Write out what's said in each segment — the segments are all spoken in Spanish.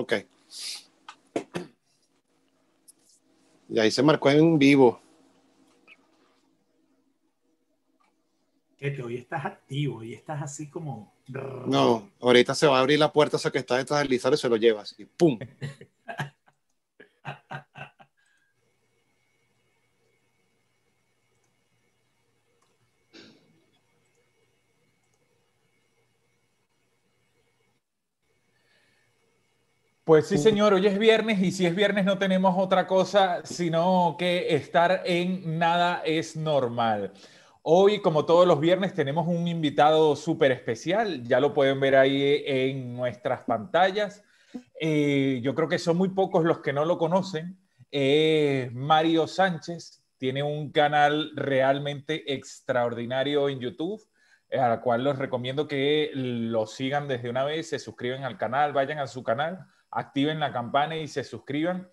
Ok. Y ahí se marcó en vivo. Que hoy estás activo y estás así como. No, ahorita se va a abrir la puerta esa que está detrás del y se lo llevas. Y ¡pum! Pues sí, señor, hoy es viernes y si es viernes no tenemos otra cosa sino que estar en Nada es Normal. Hoy, como todos los viernes, tenemos un invitado súper especial, ya lo pueden ver ahí en nuestras pantallas. Eh, yo creo que son muy pocos los que no lo conocen. Mario Sánchez tiene un canal realmente extraordinario en YouTube, al cual los recomiendo que lo sigan desde una vez, se suscriben al canal, vayan a su canal activen la campana y se suscriban.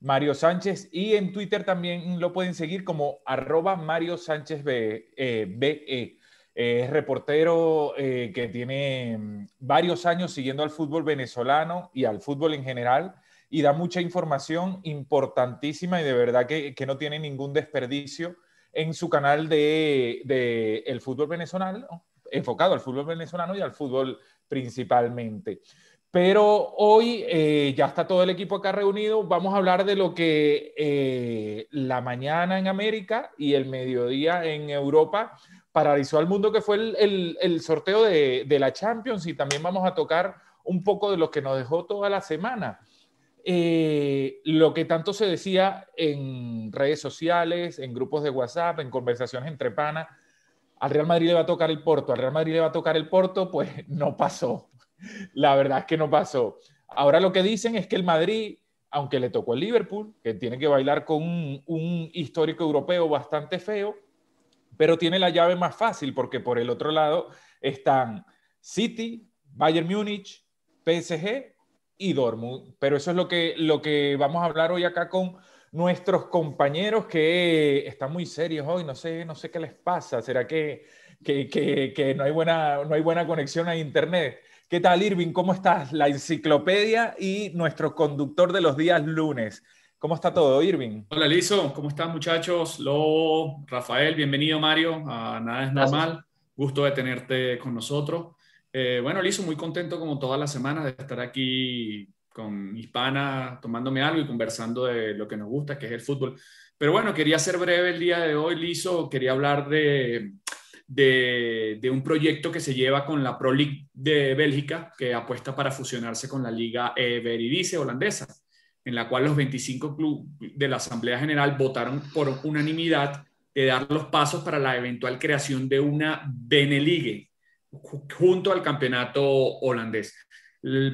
Mario Sánchez y en Twitter también lo pueden seguir como arroba Mario Sánchez BE. Eh, es reportero eh, que tiene mm, varios años siguiendo al fútbol venezolano y al fútbol en general y da mucha información importantísima y de verdad que, no tiene ningún desperdicio en su canal de, el fútbol venezolano, enfocado al fútbol venezolano y al fútbol principalmente. Pero hoy eh, ya está todo el equipo acá reunido. Vamos a hablar de lo que eh, la mañana en América y el mediodía en Europa paralizó al mundo, que fue el, sorteo de, la Champions. Y también vamos a tocar un poco de lo que nos dejó toda la semana. Eh, lo que tanto se decía en redes sociales, en grupos de WhatsApp, en conversaciones entre panas, al Real Madrid le va a tocar el Porto, al Real Madrid le va a tocar el Porto, pues no pasó. La verdad es que no pasó. Ahora lo que dicen es que el Madrid, aunque le tocó el Liverpool, que tiene que bailar con un, histórico europeo bastante feo, pero tiene la llave más fácil porque por el otro lado están City, Bayern Múnich, PSG y Dortmund. Pero eso es lo que, lo que vamos a hablar hoy acá con nuestros compañeros que están muy serios hoy. No sé, no sé qué les pasa. ¿Será que, que, que no, hay buena, no hay buena conexión a Internet? ¿Qué tal, Irving? ¿Cómo estás? La enciclopedia y nuestro conductor de los días lunes. ¿Cómo está todo, Irving? Hola, Lizo. ¿Cómo están, muchachos? Lo, Rafael, bienvenido, Mario. Nada es normal. Gusto de tenerte con nosotros. Eh, bueno, Lizo, muy contento como todas las semanas de estar aquí con Hispana, tomándome algo y conversando de lo que nos gusta, que es el fútbol. Pero bueno, quería ser breve el día de hoy, Lizo. Quería hablar de de, un proyecto que se lleva con la Pro League de Bélgica, que apuesta para fusionarse con la Liga Eredivisie holandesa, en la cual los 25 clubes de la Asamblea General votaron por unanimidad de dar los pasos para la eventual creación de una Beneligue junto al campeonato holandés.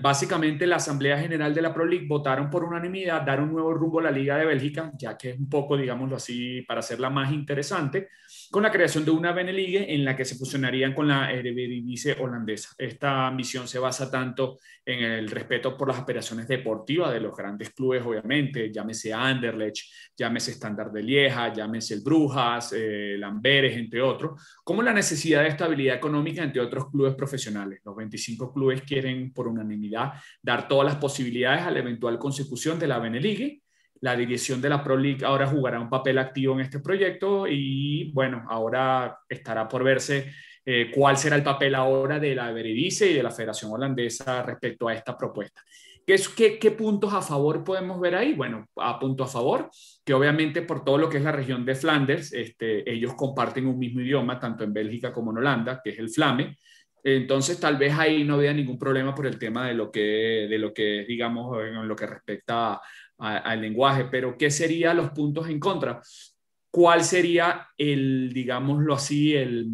Básicamente la Asamblea General de la Pro League votaron por unanimidad dar un nuevo rumbo a la Liga de Bélgica, ya que es un poco, digámoslo así, para hacerla más interesante, con la creación de una Beneligue en la que se fusionarían con la Eredivisie holandesa. Esta misión se basa tanto en el respeto por las aspiraciones deportivas de los grandes clubes, obviamente, llámese Anderlecht, llámese Standard de Lieja, llámese el Brujas, eh, Lamberes, entre otros, como la necesidad de estabilidad económica entre otros clubes profesionales. Los 25 clubes quieren, por unanimidad, dar todas las posibilidades a la eventual consecución de la Beneligue la dirección de la Pro League ahora jugará un papel activo en este proyecto y bueno, ahora estará por verse eh, cuál será el papel ahora de la Beredice y de la Federación Holandesa respecto a esta propuesta. ¿Qué, qué, ¿Qué, puntos a favor podemos ver ahí? Bueno, a punto a favor, que obviamente por todo lo que es la región de Flanders, este, ellos comparten un mismo idioma, tanto en Bélgica como en Holanda, que es el Flame. Entonces, tal vez ahí no vea ningún problema por el tema de lo que, de lo que digamos, en lo que respecta al lenguaje, pero ¿qué serían los puntos en contra? ¿Cuál sería el, digámoslo así, el,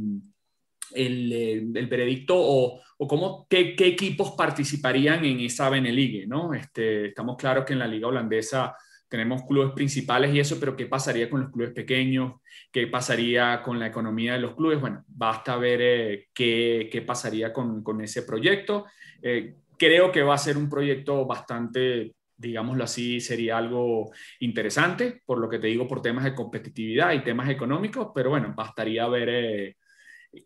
el, el veredicto o, o cómo, qué, qué, equipos participarían en esa Beneligue? ¿no? Este, estamos claros que en la liga holandesa tenemos clubes principales y eso, pero ¿qué pasaría con los clubes pequeños? ¿Qué pasaría con la economía de los clubes? Bueno, basta ver eh, qué, qué, pasaría con, con ese proyecto. Eh, creo que va a ser un proyecto bastante digámoslo así, sería algo interesante, por lo que te digo, por temas de competitividad y temas económicos, pero bueno, bastaría ver eh,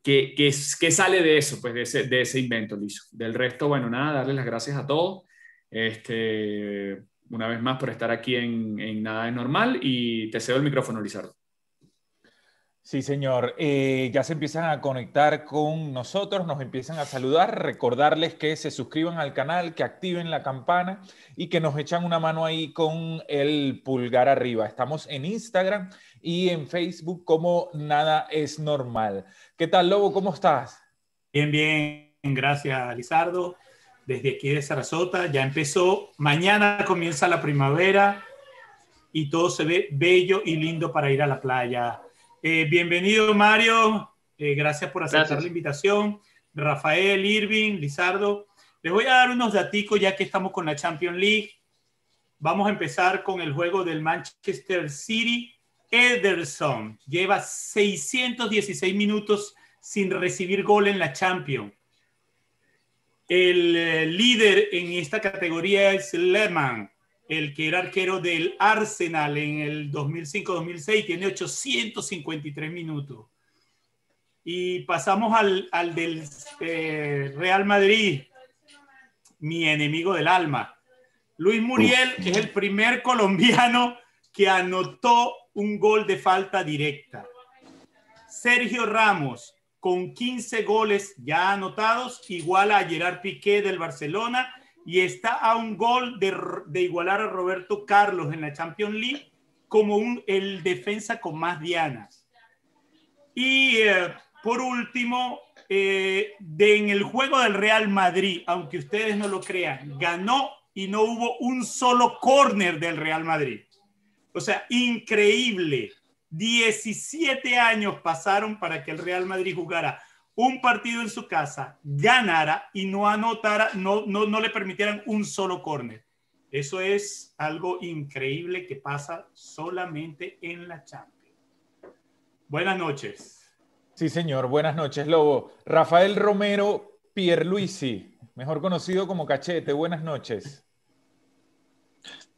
qué, qué, sale de eso, pues de ese, de ese invento, Lizo. Del resto, bueno, nada, darles las gracias a todos. este, una vez más por estar aquí en, en Nada es Normal y te cedo el micrófono, Lizardo. Sí, señor. Eh, ya se empiezan a conectar con nosotros, nos empiezan a saludar, recordarles que se suscriban al canal, que activen la campana y que nos echan una mano ahí con el pulgar arriba. Estamos en Instagram y en Facebook como Nada es Normal. ¿Qué tal, Lobo? ¿Cómo estás? Bien, bien. Gracias, Lizardo. Desde aquí de Sarasota ya empezó. Mañana comienza la primavera y todo se ve bello y lindo para ir a la playa eh, bienvenido, Mario. Eh, gracias por aceptar la invitación. Rafael, Irving, Lizardo. Les voy a dar unos daticos ya que estamos con la Champions League. Vamos a empezar con el juego del Manchester City. Ederson lleva 616 minutos sin recibir gol en la Champions. El eh, líder en esta categoría es Lehmann el que era arquero del Arsenal en el 2005-2006, tiene 853 minutos. Y pasamos al, del eh, Real Madrid, mi enemigo del alma. Luis Muriel es el primer colombiano que anotó un gol de falta directa. Sergio Ramos, con 15 goles ya anotados, igual a Gerard Piqué del Barcelona y está a un gol de, igualar a Roberto Carlos en la Champions League como el defensa con más dianas. Y eh, por último, eh, en el juego del Real Madrid, aunque ustedes no lo crean, ganó y no hubo un solo córner del Real Madrid. O sea, increíble. 17 años pasaron para que el Real Madrid jugara un partido en su casa, ganara y no anotara, no, no, no le permitieran un solo córner. Eso es algo increíble que pasa solamente en la Champions. Buenas noches. Sí, señor. Buenas noches, Lobo. Rafael Romero Pierluisi, mejor conocido como Cachete. Buenas noches.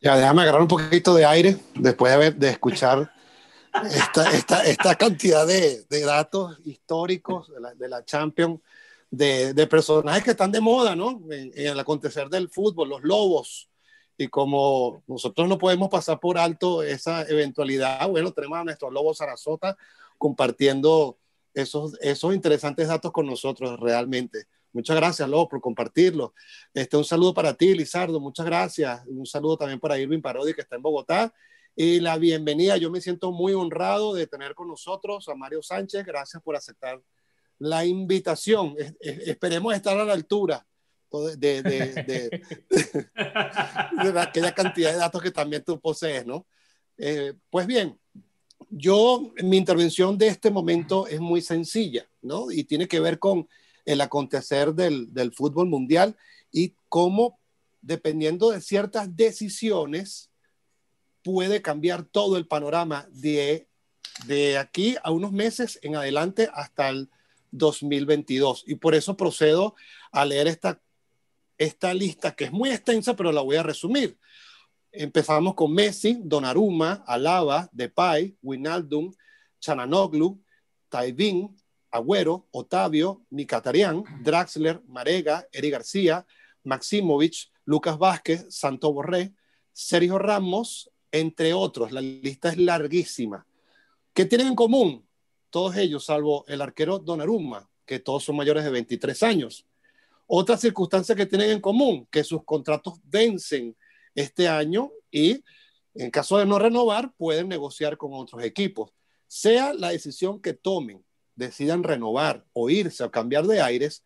Ya, déjame agarrar un poquito de aire después de, haber, de escuchar esta, esta, esta cantidad de, de, datos históricos de la, de la Champions, de, de, personajes que están de moda, ¿no? En, en, el acontecer del fútbol, los lobos. Y como nosotros no podemos pasar por alto esa eventualidad, bueno, tenemos a nuestro lobo Sarasota compartiendo esos, esos interesantes datos con nosotros realmente. Muchas gracias, Lobo, por compartirlo. Este, un saludo para ti, Lizardo, muchas gracias. Un saludo también para Irving Parodi, que está en Bogotá y la bienvenida. Yo me siento muy honrado de tener con nosotros a Mario Sánchez. Gracias por aceptar la invitación. esperemos estar a la altura de, de, de, aquella cantidad de datos que también tú posees, ¿no? Eh, pues bien, yo, mi intervención de este momento es muy sencilla, ¿no? Y tiene que ver con el acontecer del, del fútbol mundial y cómo, dependiendo de ciertas decisiones, puede cambiar todo el panorama de, de aquí a unos meses en adelante hasta el 2022. Y por eso procedo a leer esta, esta lista que es muy extensa, pero la voy a resumir. Empezamos con Messi, Donnarumma, Alaba, Depay, Winaldum, Chananoglu, Taibin, Agüero, Otavio, Micatarian, Draxler, Marega, Eri García, Maximovic, Lucas Vázquez, Santo Borré, Sergio Ramos, entre otros. La lista es larguísima. ¿Qué tienen en común? Todos ellos, salvo el arquero Donnarumma, que todos son mayores de 23 años. Otra circunstancia que tienen en común, que sus contratos vencen este año y en caso de no renovar, pueden negociar con otros equipos. Sea la decisión que tomen, decidan renovar o irse o cambiar de aires,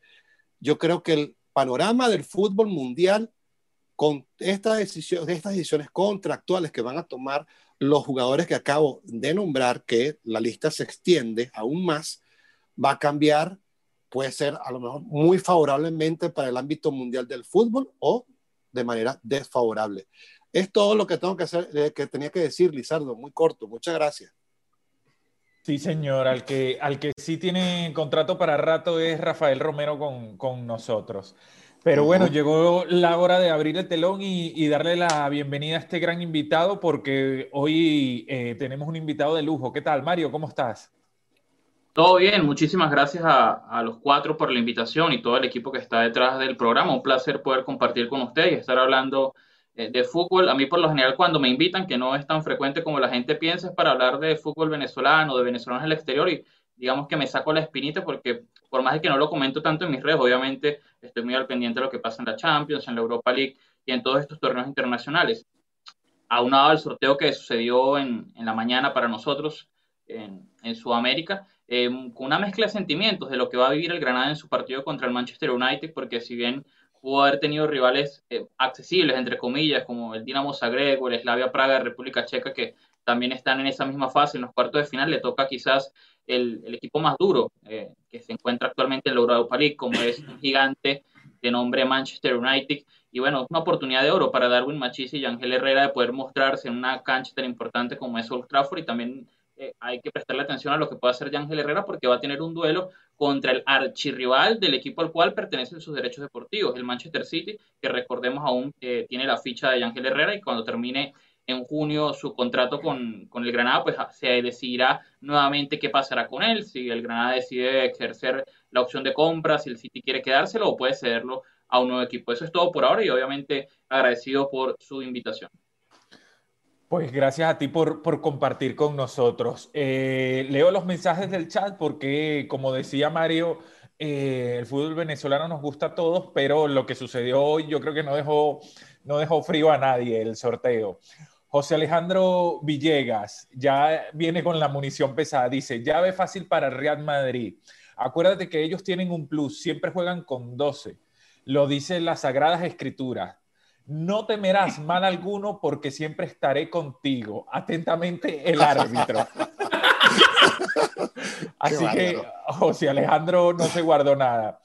yo creo que el panorama del fútbol mundial con estas decisiones contractuales que van a tomar los jugadores que acabo de nombrar, que la lista se extiende aún más, va a cambiar, puede ser a lo mejor muy favorablemente para el ámbito mundial del fútbol o de manera desfavorable. Es todo lo que tengo que hacer, eh, que tenía que decir, Lizardo, muy corto. Muchas gracias. Sí, señor. Al que, al que sí tiene contrato para rato es Rafael Romero con, con nosotros. Pero bueno, llegó la hora de abrir el telón y, darle la bienvenida a este gran invitado porque hoy eh, tenemos un invitado de lujo. ¿Qué tal, Mario? ¿Cómo estás? Todo bien, muchísimas gracias a, los cuatro por la invitación y todo el equipo que está detrás del programa. Un placer poder compartir con ustedes y estar hablando eh, de fútbol. A mí por lo general cuando me invitan, que no es tan frecuente como la gente piensa, es para hablar de fútbol venezolano, de venezolanos en el exterior y digamos que me saco la espinita porque por más de que no lo comento tanto en mis redes, obviamente estoy muy al pendiente de lo que pasa en la Champions, en la Europa League y en todos estos torneos internacionales. Aunado al sorteo que sucedió en, en la mañana para nosotros en, en Sudamérica, eh, con una mezcla de sentimientos de lo que va a vivir el Granada en su partido contra el Manchester United, porque si bien pudo haber tenido rivales eh, accesibles, entre comillas, como el Dinamo Zagreb o el Slavia Praga de República Checa, que también están en esa misma fase, en los cuartos de final, le toca quizás el, equipo más duro eh, que se encuentra actualmente en la Europa League, como es un gigante de nombre Manchester United. Y bueno, una oportunidad de oro para Darwin Machis y Ángel Herrera de poder mostrarse en una cancha tan importante como es Old Trafford y también eh, hay que prestarle atención a lo que puede hacer Ángel Herrera porque va a tener un duelo contra el archirrival del equipo al cual pertenecen sus derechos deportivos, el Manchester City, que recordemos aún eh, tiene la ficha de Ángel Herrera y cuando termine en junio su contrato con, con, el Granada, pues se decidirá nuevamente qué pasará con él, si el Granada decide ejercer la opción de compra, si el City quiere quedárselo o puede cederlo a un nuevo equipo. Eso es todo por ahora y obviamente agradecido por su invitación. Pues gracias a ti por, por compartir con nosotros. Eh, leo los mensajes del chat porque, como decía Mario, eh, el fútbol venezolano nos gusta a todos, pero lo que sucedió hoy yo creo que no dejó, no dejó frío a nadie el sorteo. José Alejandro Villegas ya viene con la munición pesada. Dice, llave fácil para Real Madrid. Acuérdate que ellos tienen un plus, siempre juegan con 12. Lo dicen las Sagradas Escrituras no temerás mal alguno porque siempre estaré contigo. Atentamente, el árbitro. Así que José Alejandro no se guardó nada.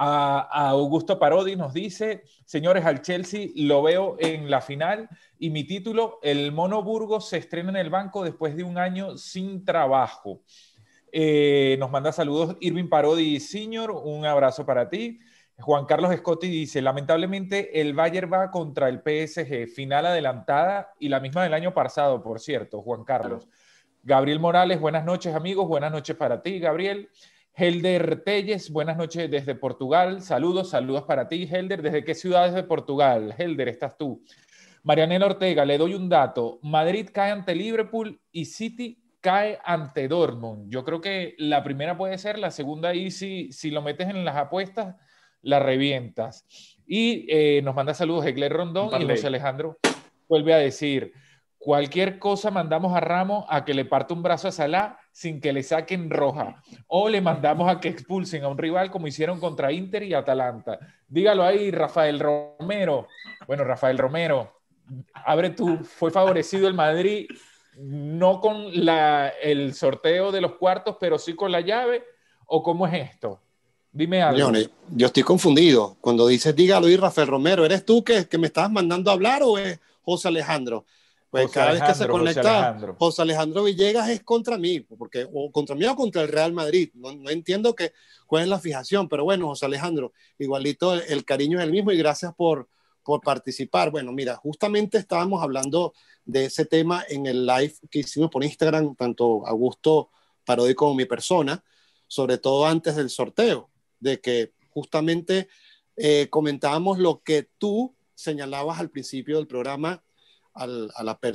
A, Augusto Parodi nos dice, señores, al Chelsea lo veo en la final y mi título, el Mono Burgos se estrena en el banco después de un año sin trabajo. Eh, nos manda saludos Irving Parodi Senior, un abrazo para ti. Juan Carlos Scotti dice, lamentablemente el Bayern va contra el PSG, final adelantada y la misma del año pasado, por cierto, Juan Carlos. Gabriel Morales, buenas noches amigos, buenas noches para ti, Gabriel. Helder Telles, buenas noches desde Portugal, saludos, saludos para ti, Helder. ¿Desde qué ciudades de Portugal? Helder, estás tú. Marianela Ortega, le doy un dato. Madrid cae ante Liverpool y City cae ante Dortmund. Yo creo que la primera puede ser, la segunda ahí si, si lo metes en las apuestas la revientas. Y eh, nos manda saludos Egler Rondón y José Alejandro vuelve a decir, cualquier cosa mandamos a Ramos a que le parte un brazo a Salah sin que le saquen roja. O le mandamos a que expulsen a un rival como hicieron contra Inter y Atalanta. Dígalo ahí, Rafael Romero. Bueno, Rafael Romero, abre tú, fue favorecido el Madrid, no con la, el sorteo de los cuartos, pero sí con la llave, o cómo es esto? Dime algo. yo estoy confundido. Cuando dices, dígalo, y Rafael Romero, ¿eres tú que, que, me estás mandando a hablar o es José Alejandro? Pues cada vez que se conecta José Alejandro. Villegas es contra mí, porque o contra mí o contra el Real Madrid. No, no, entiendo que, cuál es la fijación, pero bueno, José Alejandro, igualito el, cariño es el mismo y gracias por, por participar. Bueno, mira, justamente estábamos hablando de ese tema en el live que hicimos por Instagram, tanto Augusto Parodi como mi persona, sobre todo antes del sorteo de que justamente eh, comentábamos lo que tú señalabas al principio del programa, al,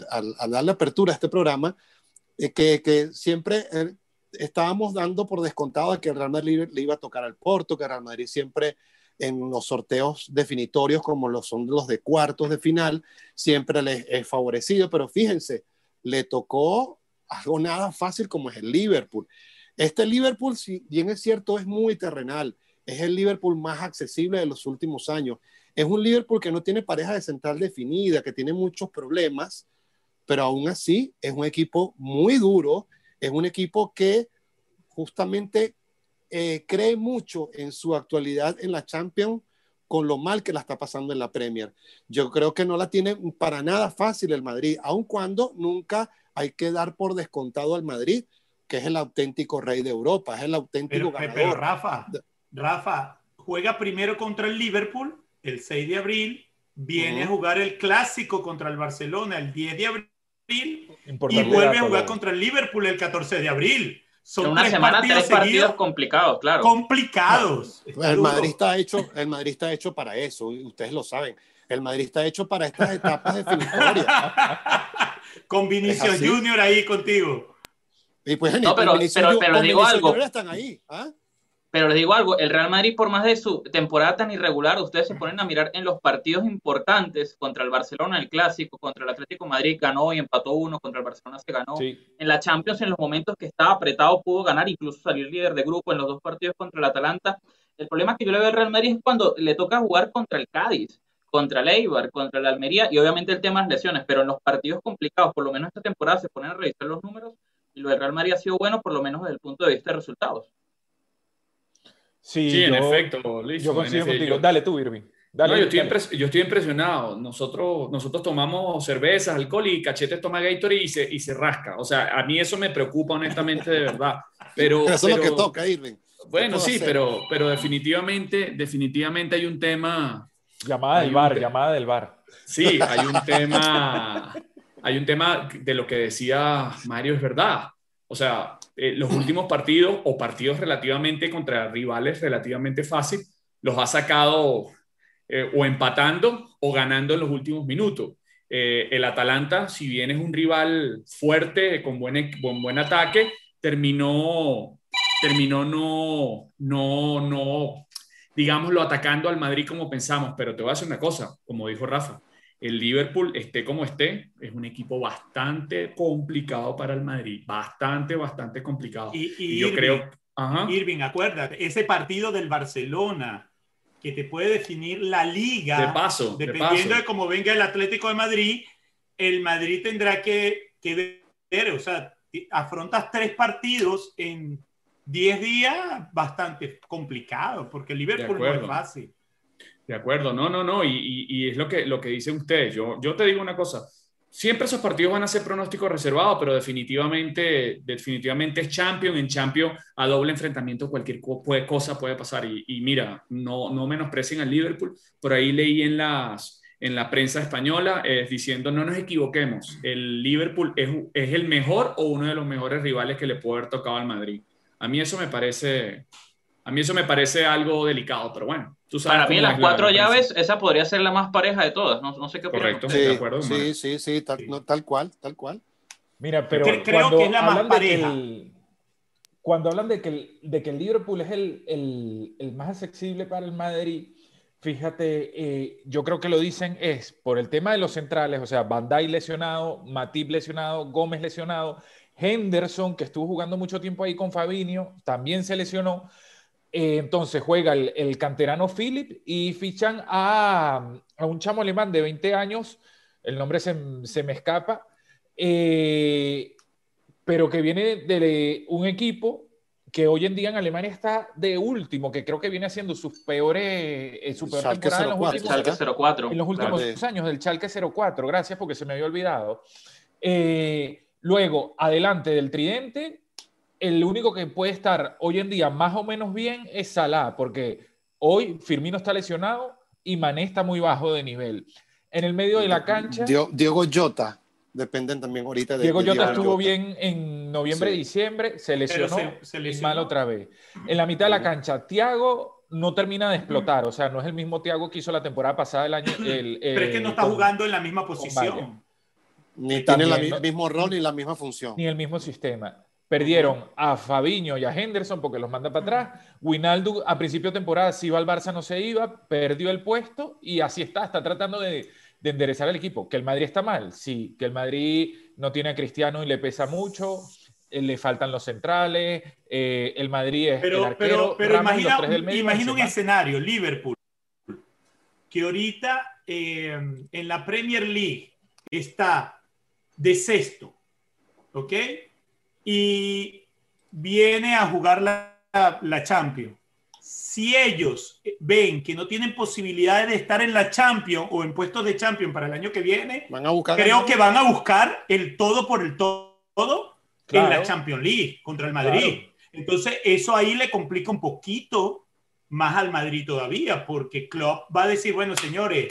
al, darle apertura a este programa, eh, que, que, siempre eh, estábamos dando por descontado que el Real Madrid le iba a tocar al Porto, que el Real Madrid siempre en los sorteos definitorios como los son los de cuartos de final, siempre les es favorecido, pero fíjense, le tocó algo nada fácil como es el Liverpool. Este Liverpool, si bien es cierto, es muy terrenal. Es el Liverpool más accesible de los últimos años. Es un Liverpool que no tiene pareja de central definida, que tiene muchos problemas, pero aún así es un equipo muy duro, es un equipo que justamente eh, cree mucho en su actualidad en la Champions con lo mal que la está pasando en la Premier. Yo creo que no la tiene para nada fácil el Madrid, aun cuando nunca hay que dar por descontado al Madrid, que es el auténtico rey de Europa, es el auténtico pero, Pero Rafa, Rafa juega primero contra el Liverpool el 6 de abril, viene a jugar el clásico contra el Barcelona el 10 de abril y vuelve a jugar contra el Liverpool el 14 de abril. Son una semana, tres partidos complicados, claro. Complicados. el Madrid está hecho, el Madrid está hecho para eso, ustedes lo saben. El Madrid está hecho para estas etapas definitorias. Con Vinicius Junior ahí contigo. Y pues, no, pero, pero, pero digo algo. Están ahí, ¿ah? Pero les digo algo, el Real Madrid, por más de su temporada tan irregular, ustedes se ponen a mirar en los partidos importantes contra el Barcelona, el Clásico, contra el Atlético Madrid, ganó y empató uno, contra el Barcelona se ganó. En la Champions, en los momentos que estaba apretado, pudo ganar, incluso salir líder de grupo en los dos partidos contra el Atalanta. El problema que yo le veo al Real Madrid es cuando le toca jugar contra el Cádiz, contra el Eibar, contra el Almería, y obviamente el tema es lesiones, pero en los partidos complicados, por lo menos esta temporada, se ponen a revisar los números, y lo del Real Madrid ha sido bueno, por lo menos desde el punto de vista de resultados. Sí, en efecto, Yo coincido contigo. dale tú, Irving. Dale, yo, estoy yo, estoy impresionado. Nosotros, nosotros tomamos cervezas, alcohol y Cachetes toma Gatorade y se, y se rasca. O sea, a mí eso me preocupa honestamente de verdad. Pero, eso es lo que toca, Irving. Bueno, sí, pero, pero definitivamente, definitivamente hay un tema. Llamada del bar, llamada del bar. Sí, hay un tema, hay un tema de lo que decía Mario, es verdad. O sea, eh, los últimos partidos o partidos relativamente contra rivales relativamente fácil, los ha sacado eh, o empatando o ganando en los últimos minutos. Eh, el Atalanta, si bien es un rival fuerte, con buen, con buen ataque, terminó, terminó no, no, no, digámoslo, atacando al Madrid como pensamos. Pero te voy a decir una cosa, como dijo Rafa, el Liverpool, esté como esté, es un equipo bastante complicado para el Madrid. Bastante, bastante complicado. Y, yo creo. Irving, acuérdate, ese partido del Barcelona que te puede definir la liga. De paso. Dependiendo de, cómo venga el Atlético de Madrid, el Madrid tendrá que, que ver, o sea, afrontas tres partidos en 10 días, bastante complicado, porque el Liverpool no es fácil. De acuerdo, no, no, no, y, es lo que, lo que dicen ustedes. Yo, yo te digo una cosa, siempre esos partidos van a ser pronósticos reservados, pero definitivamente, definitivamente es champion, en champion a doble enfrentamiento cualquier cosa puede pasar. Y, y, mira, no, no menosprecien al Liverpool, por ahí leí en, las, en la prensa española eh, diciendo no nos equivoquemos, el Liverpool es, es el mejor o uno de los mejores rivales que le puede haber tocado al Madrid. A mí eso me parece, a mí eso me parece algo delicado, pero bueno. Para mí, las cuatro llaves, esa podría ser la más pareja de todas. No, no sé qué Correcto, sí, de acuerdo. Sí, sí, sí, tal, tal, cual, tal cual. Mira, pero creo, cuando que es la más pareja. cuando hablan de que el, de que el Liverpool es el, el, el más accesible para el Madrid, fíjate, eh, yo creo que lo dicen es por el tema de los centrales, o sea, Bandai lesionado, Matip lesionado, Gómez lesionado, Henderson, que estuvo jugando mucho tiempo ahí con Fabinho, también se lesionó. Eh, entonces juega el, canterano Philip y fichan a, un chamo alemán de 20 años, el nombre se, me escapa, eh, pero que viene de un equipo que hoy en día en Alemania está de último, que creo que viene haciendo sus peores, eh, su peor temporada en los últimos, 04, en los últimos años, del Chalke 04, gracias porque se me había olvidado. luego, adelante del Tridente, el único que puede estar hoy en día más o menos bien es Salah, porque hoy Firmino está lesionado y Mané está muy bajo de nivel. En el medio de la cancha. Diego Jota, dependen también ahorita de. Diego Jota estuvo bien en noviembre, diciembre, se lesionó, y mal otra vez. En la mitad de la cancha, Thiago no termina de explotar, o sea, no es el mismo Thiago que hizo la temporada pasada el año. El, Pero es que no está jugando en la misma posición. Ni tiene el mismo rol ni la misma función. Ni el mismo sistema. Perdieron a Fabiño y a Henderson porque los manda para atrás. Winaldo a principio de temporada, si iba al Barça no se iba, perdió el puesto y así está, está tratando de, enderezar el equipo. Que el Madrid está mal, sí. Que el Madrid no tiene a Cristiano y le pesa mucho, eh, le faltan los centrales, eh, el Madrid es pero, el arquero. Pero, imagina, un escenario, Liverpool, que ahorita eh, en la Premier League está de sexto, ¿ok? Y viene a jugar la, la Champions. Si ellos ven que no tienen posibilidades de estar en la Champions o en puestos de Champions para el año que viene, van a buscar creo que van a buscar el todo por el todo en la Champions League contra el Madrid. Entonces, eso ahí le complica un poquito más al Madrid todavía, porque Klopp va a decir, bueno, señores,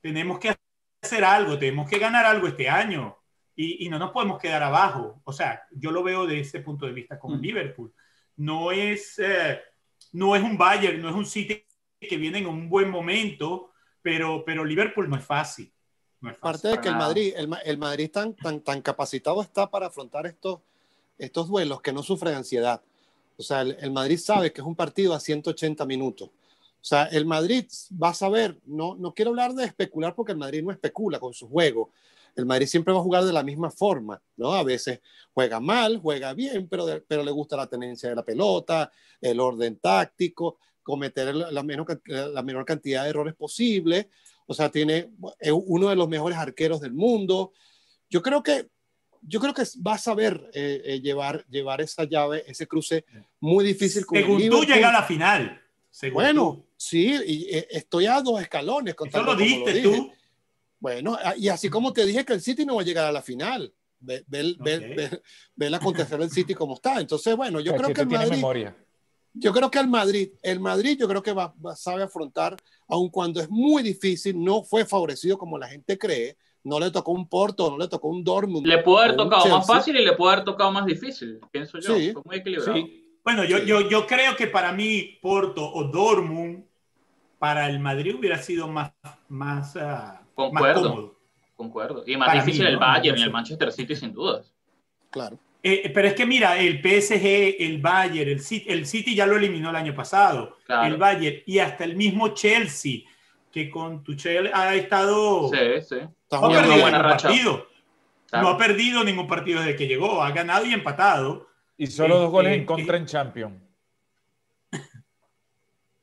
tenemos que hacer algo, tenemos que ganar algo este año y, no nos podemos quedar abajo. O sea, yo lo veo de ese punto de vista con el mm. Liverpool. No es, eh, no es un Bayern, no es un City que viene en un buen momento, pero, pero Liverpool no es fácil. No es Aparte de que el Madrid, el, el, Madrid tan, tan, tan capacitado está para afrontar estos, estos duelos que no sufre ansiedad. O sea, el, Madrid sabe que es un partido a 180 minutos. O sea, el Madrid va a saber, no, no quiero hablar de especular porque el Madrid no especula con su juego. El Madrid siempre va a jugar de la misma forma, ¿no? A veces juega mal, juega bien, pero, pero le gusta la tenencia de la pelota, el orden táctico, cometer la menor, la menor cantidad de errores posible. O sea, tiene uno de los mejores arqueros del mundo. Yo creo que yo creo que va a saber eh, eh, llevar, llevar esa llave, ese cruce muy difícil. Con Según tú llega a la final. bueno, sí, y, eh, estoy a dos escalones. Eso lo diste tú. Bueno, y así como te dije que el City no va a llegar a la final. Ve, ve, ve, ve acontecer el City como está. Entonces, bueno, yo creo que el Madrid... Yo creo que el Madrid, el Madrid yo creo que va, va, sabe afrontar, aun cuando es muy difícil, no fue favorecido como la gente cree, no le tocó un Porto, no le tocó un Dortmund. Le pudo haber tocado más fácil y le pudo haber tocado más difícil, pienso yo. Sí, Fue muy equilibrado. Bueno, yo, yo, yo creo que para mí Porto o Dortmund para el Madrid hubiera sido más, más, uh, concuerdo, cómodo. Concuerdo. Y más difícil el Bayern y el Manchester City, sin dudas. Claro. Eh, pero es que mira, el PSG, el Bayern, el City, el City ya lo eliminó el año pasado. El Bayern y hasta el mismo Chelsea, que con Tuchel ha estado. Sí, sí no ha perdido ningún partido. No ha perdido ningún partido desde que llegó. Ha ganado y empatado. Y solo dos goles en este, contra en Champions.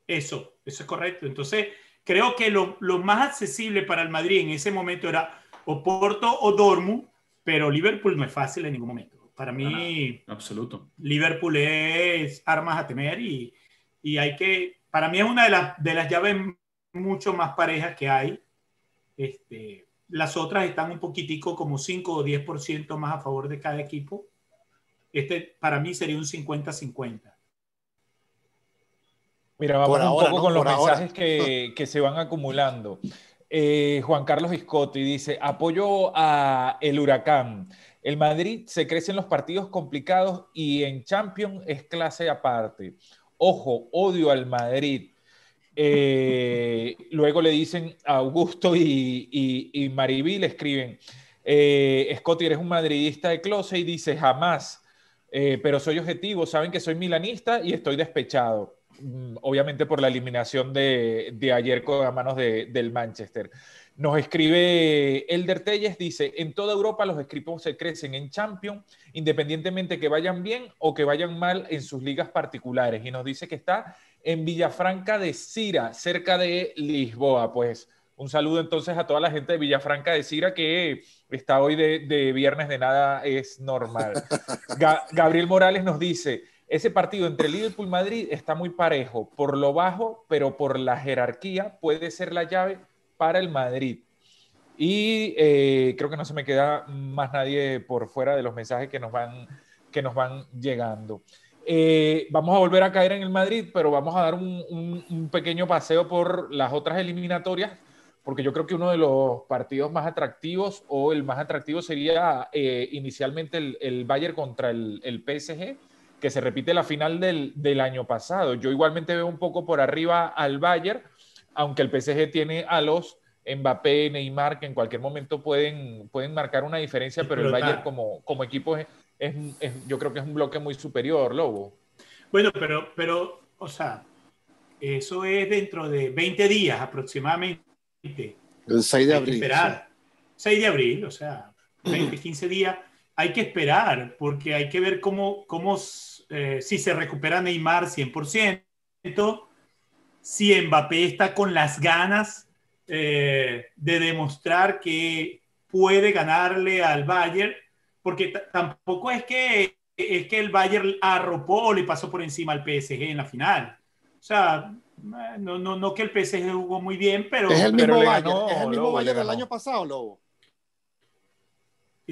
Eso, eso es correcto. Entonces, creo que lo, más accesible para el Madrid en ese momento era o Porto o Dortmund, pero Liverpool no es fácil en ningún momento. Para mí, absoluto. Liverpool es armas a temer y, y hay que, para mí es una de, las de las llaves mucho más parejas que hay. Este, las otras están un poquitico como 5 o 10% más a favor de cada equipo. Este para mí sería un 50-50. Mira, vamos un poco con los mensajes que, que, se van acumulando. Eh, Juan Carlos Viscotti dice, apoyo a el huracán. El Madrid se crece en los partidos complicados y en Champions es clase aparte. Ojo, odio al Madrid. Eh, luego le dicen a Augusto y, y, y Maribí, le escriben, eh, Scotty, eres un madridista de closet y dice, jamás, eh, pero soy objetivo, saben que soy milanista y estoy despechado, obviamente por la eliminación de, de ayer con a manos de, del Manchester. Nos escribe Elder Telles, dice, en toda Europa los equipos se crecen en Champions, independientemente que vayan bien o que vayan mal en sus ligas particulares. Y nos dice que está en Villafranca de Cira, cerca de Lisboa. Pues un saludo entonces a toda la gente de Villafranca de Cira que está hoy de, viernes de nada es normal. Gabriel Morales nos dice, ese partido entre Liverpool y Madrid está muy parejo, por lo bajo, pero por la jerarquía puede ser la llave para el Madrid. Y eh, creo que no se me queda más nadie por fuera de los mensajes que nos van, que nos van llegando. Eh, vamos a volver a caer en el Madrid, pero vamos a dar un, pequeño paseo por las otras eliminatorias, porque yo creo que uno de los partidos más atractivos o el más atractivo sería eh, inicialmente el, Bayern contra el, PSG, que se repite la final del, del, año pasado. Yo igualmente veo un poco por arriba al Bayern, aunque el PSG tiene a los Mbappé, Neymar, que en cualquier momento pueden, pueden marcar una diferencia, pero el Bayern como, como equipo es, yo creo que es un bloque muy superior, Lobo. Bueno, pero, pero, o sea, eso es dentro de 20 días aproximadamente. El 6 de abril. esperar. 6 de abril, o sea, 20, 15 días. Hay que esperar porque hay que ver cómo, cómo eh, si se recupera Neymar 100%, si Mbappé está con las ganas eh, de demostrar que puede ganarle al Bayern porque tampoco es que, es que el Bayern arropó o le pasó por encima al PSG en la final. O sea, no, no, no que el PSG jugó muy bien, pero... Es el mismo pero Bayern, es el mismo Bayern del año pasado, Lobo.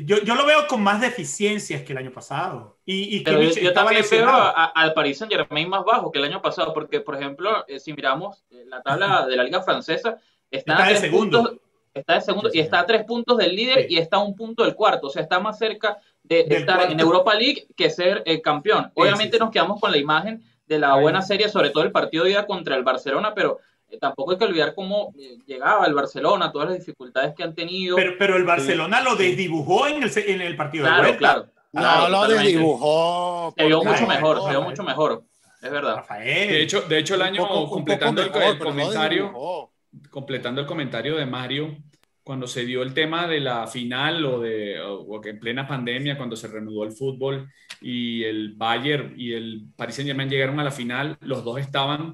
Yo, yo, lo veo con más deficiencias que el año pasado. Y, y Pero yo, yo también veo al Paris Saint Germain más bajo que el año pasado, porque, por ejemplo, eh, si miramos eh, la tabla de la Liga Francesa, está, está en segundo. Puntos, Está de segundo y está a tres puntos del líder Sí. y está a un punto del cuarto. O sea, está más cerca de estar en cuarto. Europa League que ser eh, campeón. Obviamente sí, nos quedamos con la imagen de la buena serie, sobre todo el partido de ida contra el Barcelona, pero eh, tampoco hay que olvidar cómo eh, llegaba el Barcelona, todas las dificultades que han tenido. Pero, pero el Barcelona lo desdibujó en el, en el partido de claro, vuelta. claro. No, lo desdibujó. Se vio mucho mejor, se vio mucho mejor. Es verdad. Rafael. De hecho, de hecho el año, poco- completando el, mejor, el comentario, desdibujó. completando el comentario de Mario, cuando se dio el tema de la final o de o, o que en plena pandemia, cuando se reanudó el fútbol y el Bayern y el Paris Saint Germain llegaron a la final, los dos estaban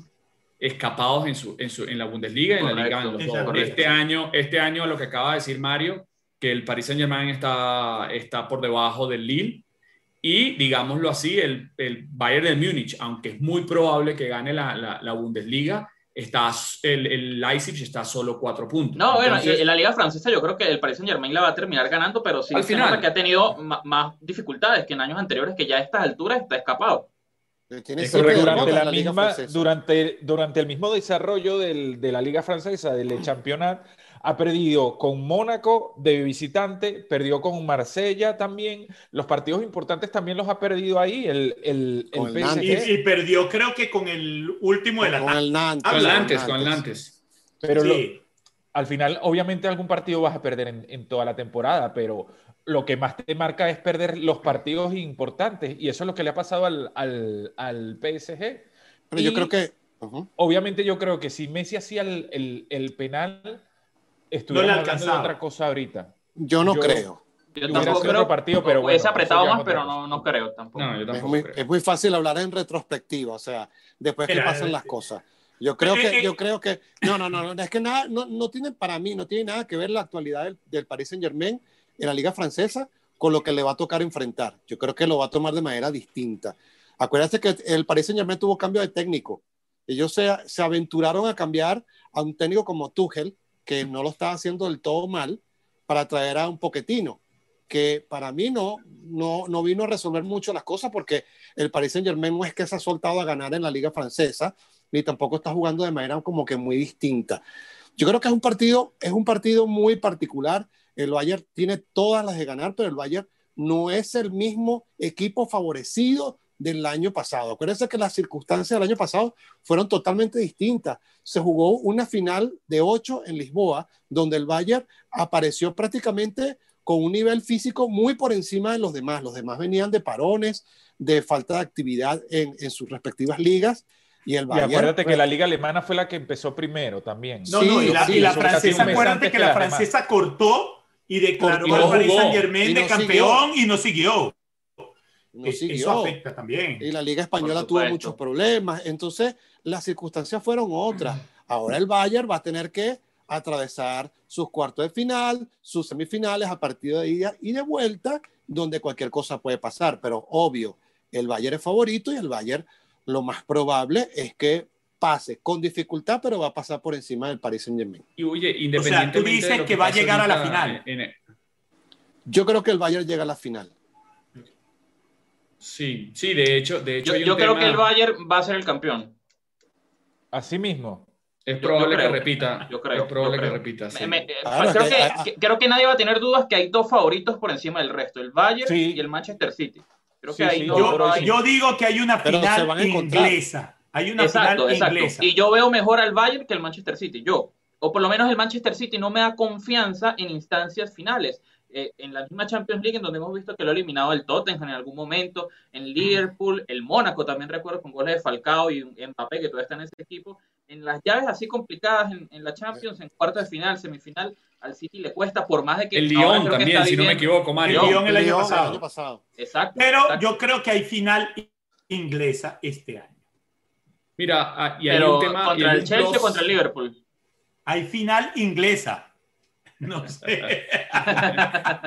escapados en, su, en, su, en la Bundesliga y en la Liga. Correcto, en los sí, dos. correcto. Este año, este año, lo que acaba de decir Mario, que el Paris Saint Germain está, está por debajo del Lille y, digámoslo así, el, el Bayern de Múnich, aunque es muy probable que gane la, la, la Bundesliga, está, el, el Leipzig está a solo cuatro puntos. No, bueno, Entonces, y en la Liga Francesa yo creo que el Paris Saint Germain la va a terminar ganando, pero sí Al final. que ha tenido más dificultades que en años anteriores, que ya a estas alturas está escapado. Tiene Es siete correcto. durante, la la Liga misma, Francesa. durante, durante el mismo desarrollo del- de la Liga Francesa, del Championnat, ha perdido con Mónaco de visitante, perdió con Marsella también. Los partidos importantes también los ha perdido ahí. El, el, el el PSG. Y, y perdió, creo que con el último de la Con el Nantes. Nantes, con Nantes. Pero lo- Sí. al final, obviamente, algún partido vas a perder en, en toda la temporada, pero lo que más te marca es perder los partidos importantes. Y eso es lo que le ha pasado al, al, al PSG. Pero yo Y- creo que. ujú. Obviamente yo creo que si Messi hacía el, el- el penal, estuviéramos hablando de otra cosa ahorita. Yo no Yo- creo. Yo Hubiera tampoco sido creo, partido, pero hubiese bueno, apretado es más, pero no, no creo tampoco. No, yo Es tampoco muy, creo. es muy fácil hablar en retrospectiva, o sea, después que pasan las eh, cosas. Yo creo eh, que, eh, yo creo que, no, no, no, no, es que nada, no, no tiene, para mí, no tiene nada que ver la actualidad del, del Paris Saint Germain en la Liga Francesa con lo que le va a tocar enfrentar. Yo creo que lo va a tomar de manera distinta. Acuérdate que el Paris Saint Germain tuvo cambio de técnico. Ellos se, se aventuraron a cambiar a un técnico como Tuchel, que no lo estaba haciendo del todo mal, para traer a un Poquetino, que para mí no, no, no vino a resolver mucho las cosas porque el Paris Saint Germain no es que se ha soltado a ganar en la liga francesa, ni tampoco está jugando de manera como que muy distinta. Yo creo que es un partido, es un partido muy particular. El Bayern tiene todas las de ganar, pero el Bayern no es el mismo equipo favorecido del año pasado. Acuérdense que las circunstancias del año pasado fueron totalmente distintas. Se jugó una final de ocho en Lisboa, donde el Bayern apareció prácticamente con un nivel físico muy por encima de los demás. Los demás venían de parones, de falta de actividad en, en sus respectivas ligas. Y el Y Bayern, acuérdate que la liga alemana fue la que empezó primero también. No, Sí, no, y la, sí, y francesa, acuérdate que que la demás. francesa cortó y declaró al Paris. Saint Germain de campeón y no siguió. no E- siguió. Eso afecta también. Y la Liga Española tuvo muchos problemas. Entonces, las circunstancias fueron otras. Ahora el Bayern va a tener que atravesar sus cuartos de final, sus semifinales a partir de ida y de vuelta, donde cualquier cosa puede pasar. Pero obvio, el Bayern es favorito y el Bayern lo más probable es que pase con dificultad, pero va a pasar por encima del Paris Saint Germain. Y oye, independientemente tú dices de lo que va a llegar a la final. en- Yo creo que el Bayern llega a la final. sí, sí, de hecho, de hecho Yo, creo tema- que el Bayern va a ser el campeón. Así mismo. es probable yo que creo. repita. Yo creo, es probable que repita. sí. Me- me- Claro, creo, que- ah, creo que nadie va a tener dudas que hay dos favoritos por encima del resto, el Bayern Sí. y el Manchester City. Creo Sí, que hay sí, dos. yo Yo, digo que hay una Pero final inglesa. Hay una exacto, final exacto. inglesa. Y yo veo mejor al Bayern que el Manchester City. Yo, o por lo menos el Manchester City no me da confianza en instancias finales. Eh, en la misma Champions League, en donde hemos visto que lo ha eliminado el Tottenham en algún momento, en Liverpool, el Mónaco también recuerdo con goles de Falcao y Mbappé, que todavía está en ese equipo. En las llaves así complicadas en, en la Champions, en cuartos de final, semifinal, al City le cuesta, por más de que. El Lyon también, si no me equivoco, Mario. El Lyon el año pasado. año pasado. Exacto. Pero exacto. yo creo que hay final inglesa este año. Mira, ah, y hay Pero un tema. contra el Chelsea plus- o contra el Liverpool. Hay final inglesa. No sé.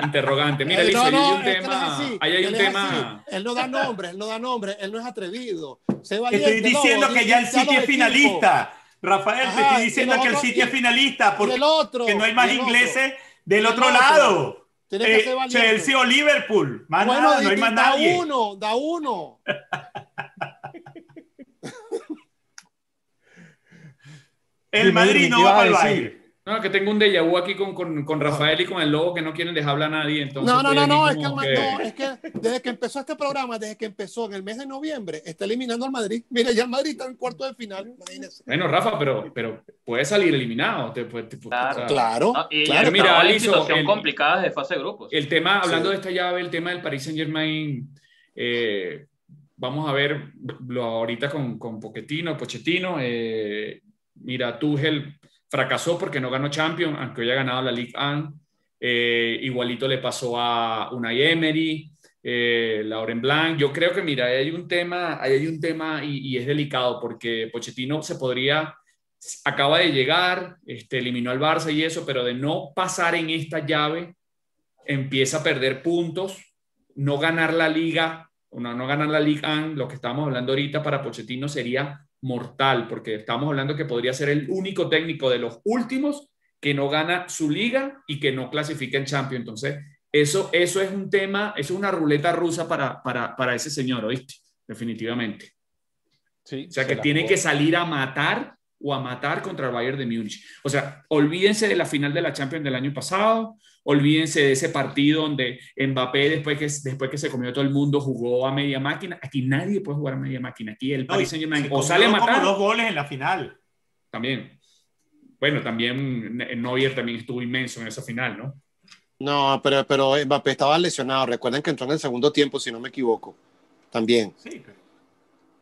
Interrogante. Mira, Eh, Lizo, no, hay un tema. así. Ahí hay Él un tema. Él no da nombre, él no da nombre, él no es atrevido. Sé Te valiente, estoy diciendo no, que ya el City es finalista. Rafael, te Ajá, estoy y diciendo que el City es finalista porque el otro. que no hay más y el otro. ingleses del otro otro. lado. Tiene que Eh. Chelsea o Liverpool. Más Bueno, nada, no hay más da nadie. uno, da uno. El Madrid no ¿qué va para el? Bayern. No, que tengo un déjà vu aquí con, con, con, Rafael y con el Lobo que no quieren dejar hablar a nadie. Entonces no, no, no, no, es que, no, es que desde que empezó este programa, desde que empezó en el mes de noviembre, está eliminando al Madrid. Mira, ya el Madrid está en cuarto de final. Bueno, Rafa, pero, pero puede salir eliminado. Te, claro, claro, y claro. Mira, Aliso, situación el, complicada de fase de grupos. El tema, hablando sí. de esta llave, el tema del Paris Saint Germain, eh, vamos a ver lo ahorita con, con Pochettino, Pochettino. Eh, mira, Tuchel fracasó porque no ganó Champions, aunque haya ganado la Ligue 1. Eh, igualito le pasó a Unai Emery, eh, Lauren Blanc. Yo creo que, mira, hay un tema, hay un tema y, es delicado porque Pochettino se podría, acaba de llegar, este, eliminó al Barça y eso, pero de no pasar en esta llave, empieza a perder puntos, no ganar la liga, no, no ganar la Ligue 1, lo que estamos hablando ahorita para Pochettino sería mortal, porque estamos hablando que podría ser el único técnico de los últimos que no gana su liga y que no clasifica en Champions. Entonces, eso, eso es un tema, eso es una ruleta rusa para, para, para ese señor, ¿oíste? Definitivamente. Sí, o sea, que tiene que salir a matar o a matar contra el Bayern de Múnich. O sea, olvídense de la final de la Champions del año pasado, olvídense de ese partido donde Mbappé, después que, después que se comió todo el mundo, jugó a media máquina. Aquí nadie puede jugar a media máquina. Aquí el Paris Saint Germain o sale a matar. Dos goles en la final. También. Bueno, también Neuer también estuvo inmenso en esa final, ¿no? No, pero, pero Mbappé estaba lesionado. Recuerden que entró en el segundo tiempo, si no me equivoco. También. Sí.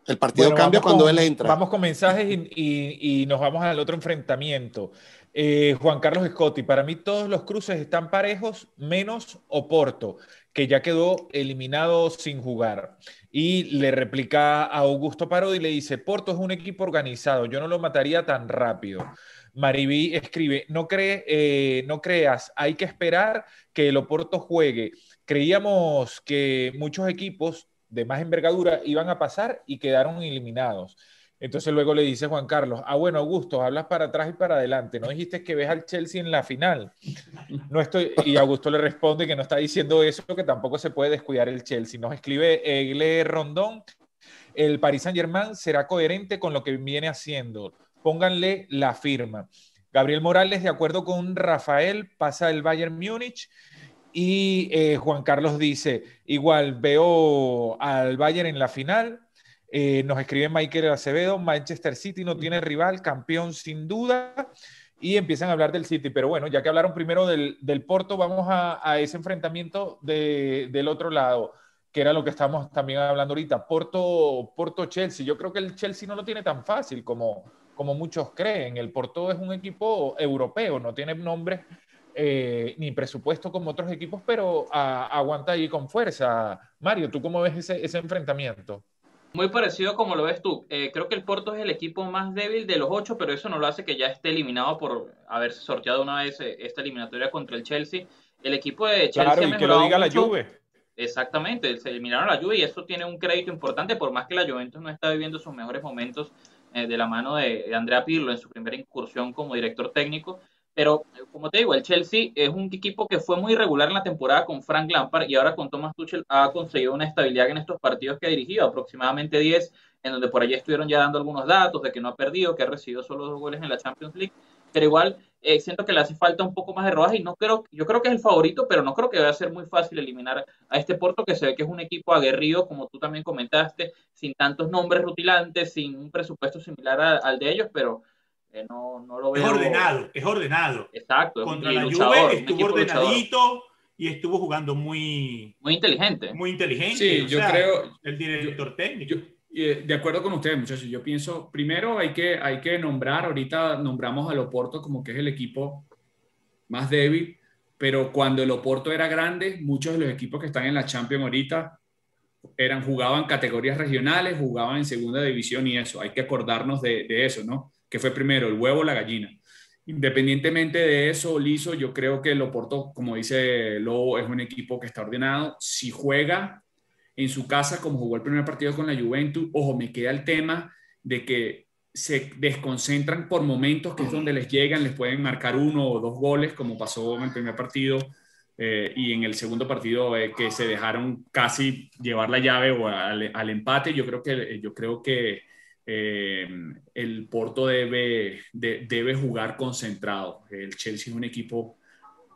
El partido bueno, cambia cuando con, él entra. Vamos con mensajes y, y, y nos vamos al otro enfrentamiento. Eh, Juan Carlos Scotti, para mí todos los cruces están parejos, menos Oporto, que ya quedó eliminado sin jugar. Y le replica a Augusto Parodi y le dice, Porto es un equipo organizado, yo no lo mataría tan rápido. Maribí escribe, no, cree, eh, no creas, hay que esperar que el Oporto juegue. Creíamos que muchos equipos de más envergadura iban a pasar y quedaron eliminados. Entonces luego le dice Juan Carlos, ah, bueno, Augusto, hablas para atrás y para adelante. ¿No dijiste que ves al Chelsea en la final? No estoy, y Augusto le responde que no está diciendo eso, que tampoco se puede descuidar el Chelsea. Nos escribe Egle Rondón, el Paris Saint Germain será coherente con lo que viene haciendo. Pónganle la firma. Gabriel Morales, de acuerdo con Rafael, pasa el Bayern Múnich. Y eh, Juan Carlos dice, igual veo al Bayern en la final, eh, nos escribe Michael Acevedo, Manchester City no tiene rival, campeón sin duda. Y empiezan a hablar del City. Pero bueno, ya que hablaron primero del, del Porto, vamos a, a ese enfrentamiento de, del otro lado, que era lo que estamos también hablando ahorita. Porto, Porto Chelsea. Yo creo que el Chelsea no lo tiene tan fácil como, como muchos creen. El Porto es un equipo europeo, no tiene nombres eh, ni presupuesto como otros equipos, pero a, aguanta ahí con fuerza. Mario, ¿tú cómo ves ese, ese enfrentamiento? Muy parecido como lo ves tú. Eh, creo que el Porto es el equipo más débil de los ocho, pero eso no lo hace que ya esté eliminado por haberse sorteado una vez eh, esta eliminatoria contra el Chelsea. El equipo de Chelsea claro, y que lo diga mucho. la Juve. Exactamente, se eliminaron a la Juve y eso tiene un crédito importante, por más que la Juventus no está viviendo sus mejores momentos eh, de la mano de, de Andrea Pirlo en su primera incursión como director técnico. Pero, como te digo, el Chelsea es un equipo que fue muy irregular en la temporada con Frank Lampard y ahora con Thomas Tuchel ha conseguido una estabilidad en estos partidos que ha dirigido, aproximadamente 10, en donde por allí estuvieron ya dando algunos datos de que no ha perdido, que ha recibido solo dos goles en la Champions League. Pero igual eh, siento que le hace falta un poco más de rodaje y no creo, yo creo que es el favorito, pero no creo que vaya a ser muy fácil eliminar a este Porto, que se ve que es un equipo aguerrido, como tú también comentaste, sin tantos nombres rutilantes, sin un presupuesto similar al de ellos, pero no, no lo veo. Es ordenado, es ordenado. Exacto. Contra la luchador, Juve estuvo ordenadito luchador. y estuvo jugando muy... Muy inteligente. Muy inteligente. Sí, o yo sea, creo... El director yo, técnico. Yo, eh, de acuerdo con ustedes, muchachos. Yo pienso, primero hay que, hay que nombrar, ahorita nombramos al Oporto como que es el equipo más débil, pero cuando el Oporto era grande, muchos de los equipos que están en la Champions ahorita eran, jugaban categorías regionales, jugaban en segunda división y eso. Hay que acordarnos de, de eso, ¿no? Que fue primero, el huevo o la gallina. Independientemente de eso, Liso, yo creo que el Oporto, como dice Lobo, es un equipo que está ordenado. Si juega en su casa, como jugó el primer partido con la Juventus, ojo, me queda el tema de que se desconcentran por momentos, que es donde les llegan, les pueden marcar uno o dos goles, como pasó en el primer partido eh, y en el segundo partido eh, que se dejaron casi llevar la llave o al, al empate. Yo creo que, yo creo que eh, el Porto debe, debe jugar concentrado. El Chelsea es un equipo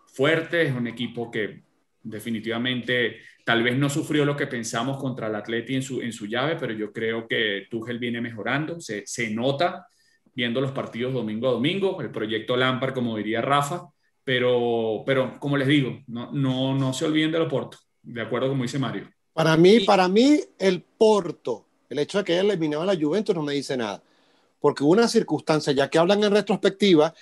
fuerte, es un equipo que definitivamente tal vez no sufrió lo que pensamos contra el Atleti en su, en su llave, pero yo creo que Tuchel viene mejorando, se, se nota viendo los partidos domingo a domingo, el proyecto Lampard, como diría Rafa, pero, pero como les digo, no, no, no se olviden del Porto, de acuerdo como dice Mario. Para mí, para mí, el Porto el hecho de que haya eliminado a la Juventus no me dice nada, porque una circunstancia, ya que hablan en retrospectiva,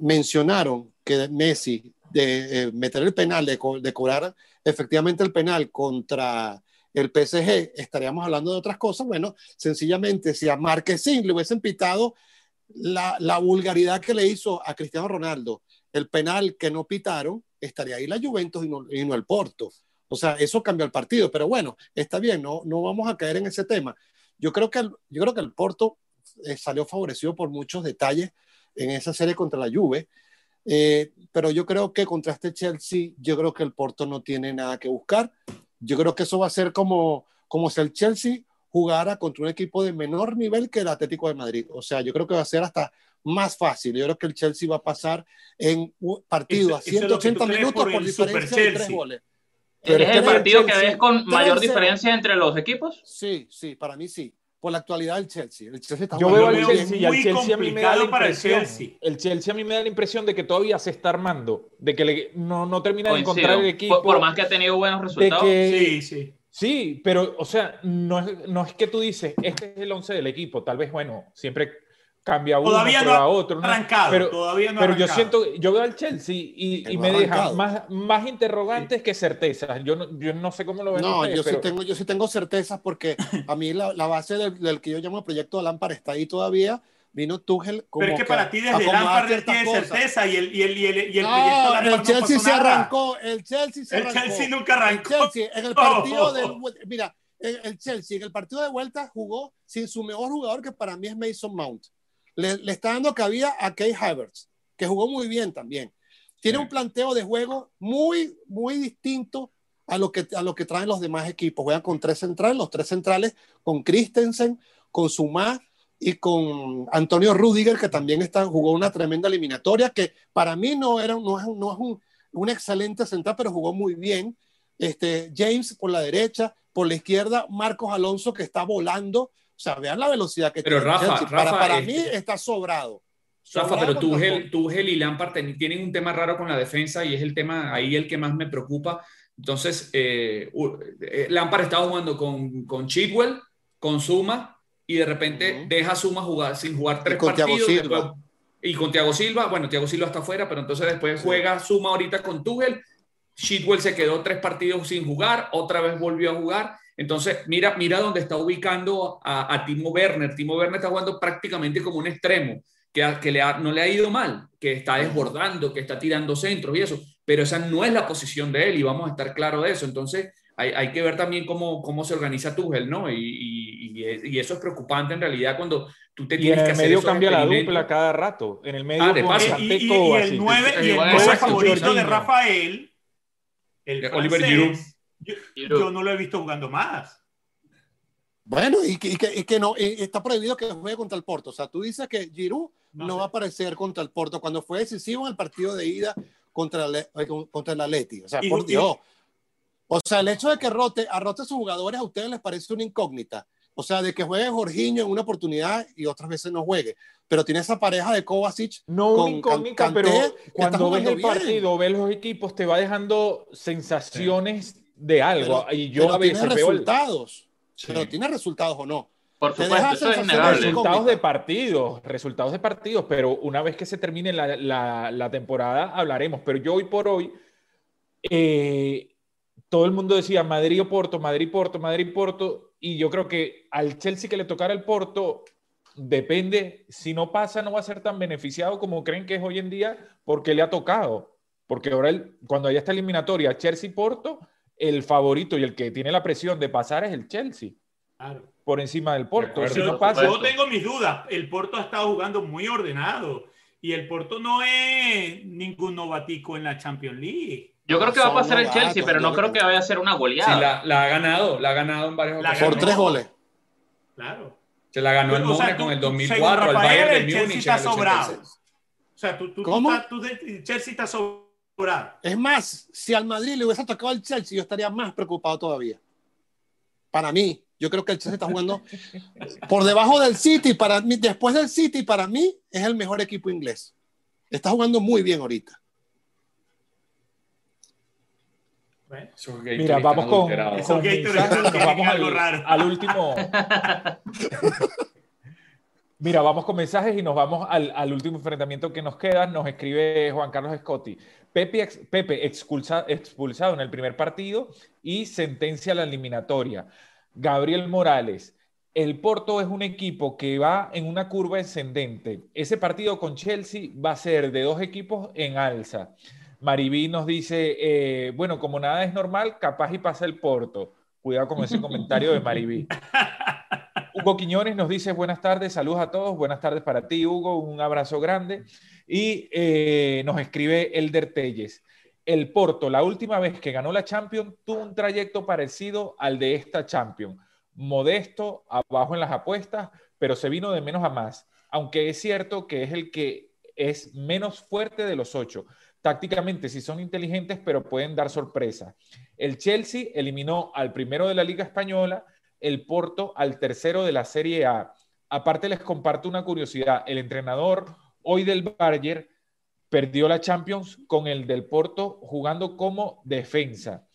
mencionaron que Messi de eh, meter el penal, de, de, cobrar efectivamente el penal contra el PSG, estaríamos hablando de otras cosas. Bueno, sencillamente si a Marquesín le hubiesen pitado la, vulgaridad que le hizo a Cristiano Ronaldo, el penal que no pitaron, estaría ahí la Juventus y no el Porto. O sea, eso cambió el partido, pero bueno, está bien, no, no vamos a caer en ese tema. Yo creo que el, yo creo que el Porto eh, salió favorecido por muchos detalles en esa serie contra la Juve, eh, pero yo creo que contra este Chelsea, yo creo que el Porto no tiene nada que buscar. Yo creo que eso va a ser como, como si el Chelsea jugara contra un equipo de menor nivel que el Atlético de Madrid. O sea, yo creo que va a ser hasta más fácil. Yo creo que el Chelsea va a pasar en un partido a 180 minutos por diferencia de tres goles. ¿Es el partido que ves con mayor diferencia entre los equipos? Sí, sí, para mí sí. Por la actualidad del Chelsea. El Chelsea está Yo veo al Chelsea y al Chelsea a mí me da la impresión. El Chelsea. a mí me da la impresión de que todavía se está armando, de que no, no termina de encontrar el equipo. Por, más que ha tenido buenos resultados. sí, sí. Sí, pero, o sea, no es, no es que tú dices, este es el 11 del equipo. Tal vez, bueno, siempre cambia uno, todavía no a otro. Arrancado, pero, todavía no pero yo siento, yo veo al Chelsea y, y me deja más, más interrogantes que certezas. Yo no, yo no sé cómo lo ven. No, ustedes, yo, pero... sí tengo, yo sí tengo certezas porque a mí la, la base del, del, que yo llamo el proyecto de Lampard está ahí todavía. Vino Tuchel como Pero es que, que para ti desde Lampard tiene cosas. certeza y el, y el, y el, y el no, proyecto Lampard el Chelsea no se nada. arrancó, el Chelsea se El arrancó. Chelsea nunca arrancó. El Chelsea, en el partido del, mira, el, el Chelsea en el partido de vuelta jugó sin su mejor jugador que para mí es Mason Mount. Le, le, está dando cabida a Kay Havertz, que jugó muy bien también. Tiene un planteo de juego muy, muy distinto a lo, que, a lo que traen los demás equipos. Juegan con tres centrales, los tres centrales con Christensen, con Sumá y con Antonio Rudiger, que también está, jugó una tremenda eliminatoria, que para mí no, era, no es, no es un, un excelente central, pero jugó muy bien. Este, James por la derecha, por la izquierda, Marcos Alonso, que está volando. O sea, vean la velocidad que pero tiene. Rafa. Rafa, para, para este... mí está sobrado. Rafa, pero Tuchel, Tuchel y Lampard tienen un tema raro con la defensa y es el tema ahí el que más me preocupa. Entonces, eh, Lampard estaba jugando con, con Chitwell, con Zuma, y de repente uh -huh. deja a Zuma jugar, sin jugar tres con partidos. Thiago después, y con Thiago Silva, bueno, Thiago Silva está afuera, pero entonces después juega Zuma ahorita con Tuchel. Chitwell se quedó tres partidos sin jugar, otra vez volvió a jugar. Entonces, mira, mira dónde está ubicando a, a Timo Werner. Timo Werner está jugando prácticamente como un extremo, que, a, que le ha, no le ha ido mal, que está desbordando, que está tirando centros y eso, pero esa no es la posición de él y vamos a estar claros de eso. Entonces, hay, hay que ver también cómo, cómo se organiza Tuchel, ¿no? Y, y, y, eso es preocupante en realidad cuando tú te y tienes en que el hacer medio cambia la dupla cada rato. En el medio ah, de paso. Y, y, y, el 9, y el 9 favorito de Rafael, el Oliver francés, yo, yo, no lo he visto jugando más. Bueno, y que, y que, y que no, y está prohibido que juegue contra el Porto. O sea, tú dices que Giroud no, no va a aparecer contra el Porto cuando fue decisivo en el partido de ida contra, el, contra el Atleti. O sea, por Dios. O sea, el hecho de que rote, a rote sus jugadores a ustedes les parece una incógnita. O sea, de que juegue Jorginho en una oportunidad y otras veces no juegue. Pero tiene esa pareja de Kovacic. No una incógnita, Kanté, pero cuando ves el bien. partido, ves los equipos, te va dejando sensaciones sí. De algo. Pero, y yo a veces tiene veo resultados. Sí. Pero tiene resultados o no. Por supuesto, eso es innegable. Resultados de partidos, resultados de partidos, pero una vez que se termine la, la, la temporada hablaremos. Pero yo hoy por hoy, eh, todo el mundo decía Madrid o Porto, Madrid, Porto, Madrid, Porto, y yo creo que al Chelsea que le tocara el Porto, depende, si no pasa no va a ser tan beneficiado como creen que es hoy en día, porque le ha tocado. Porque ahora, el, cuando haya esta eliminatoria, Chelsea-Porto, el favorito y el que tiene la presión de pasar es el Chelsea. Claro. Por encima del Porto. Si no pasa, yo tengo mis dudas. El Porto ha estado jugando muy ordenado y el Porto no es ningún novatico en la Champions League. Yo creo que va a pasar el Chelsea, pero no creo que vaya a ser una goleada. Sí, la, la, ha ganado, la ha ganado en varias ocasiones. Por tres goles. Claro. Se la ganó el sea, Mónaco tú- en el según 2004, al Rafael, Bayern de el Chelsea está sobrado. 86. O sea, tú, tú, tú Chelsea está sobrado. Es más, si al Madrid le hubiese tocado al Chelsea, yo estaría más preocupado todavía. Para mí, yo creo que el Chelsea está jugando por debajo del City. Para mí, después del City, para mí, es el mejor equipo inglés. Está jugando muy bien ahorita. Mira, vamos con, mensajes, nos vamos al, último. Mira, vamos con mensajes y nos vamos al, al último enfrentamiento que nos queda. Nos escribe Juan Carlos Scotti. Pepe, ex- Pepe expulsa- expulsado en el primer partido y sentencia la eliminatoria. Gabriel Morales. El Porto es un equipo que va en una curva ascendente. Ese partido con Chelsea va a ser de dos equipos en alza. Maribí nos dice, eh, bueno, como nada es normal, capaz y pasa el Porto. Cuidado con ese comentario de Maribí. Hugo Quiñones nos dice buenas tardes, saludos a todos, buenas tardes para ti, Hugo, un abrazo grande. Y eh, nos escribe Elder Telles. El Porto, la última vez que ganó la Champions, tuvo un trayecto parecido al de esta Champions. Modesto, abajo en las apuestas, pero se vino de menos a más. Aunque es cierto que es el que es menos fuerte de los ocho. Tácticamente sí son inteligentes, pero pueden dar sorpresa. El Chelsea eliminó al primero de la Liga Española, el Porto al tercero de la Serie A. Aparte les comparto una curiosidad, el entrenador hoy del Bayern perdió la Champions con el del Porto jugando como defensa.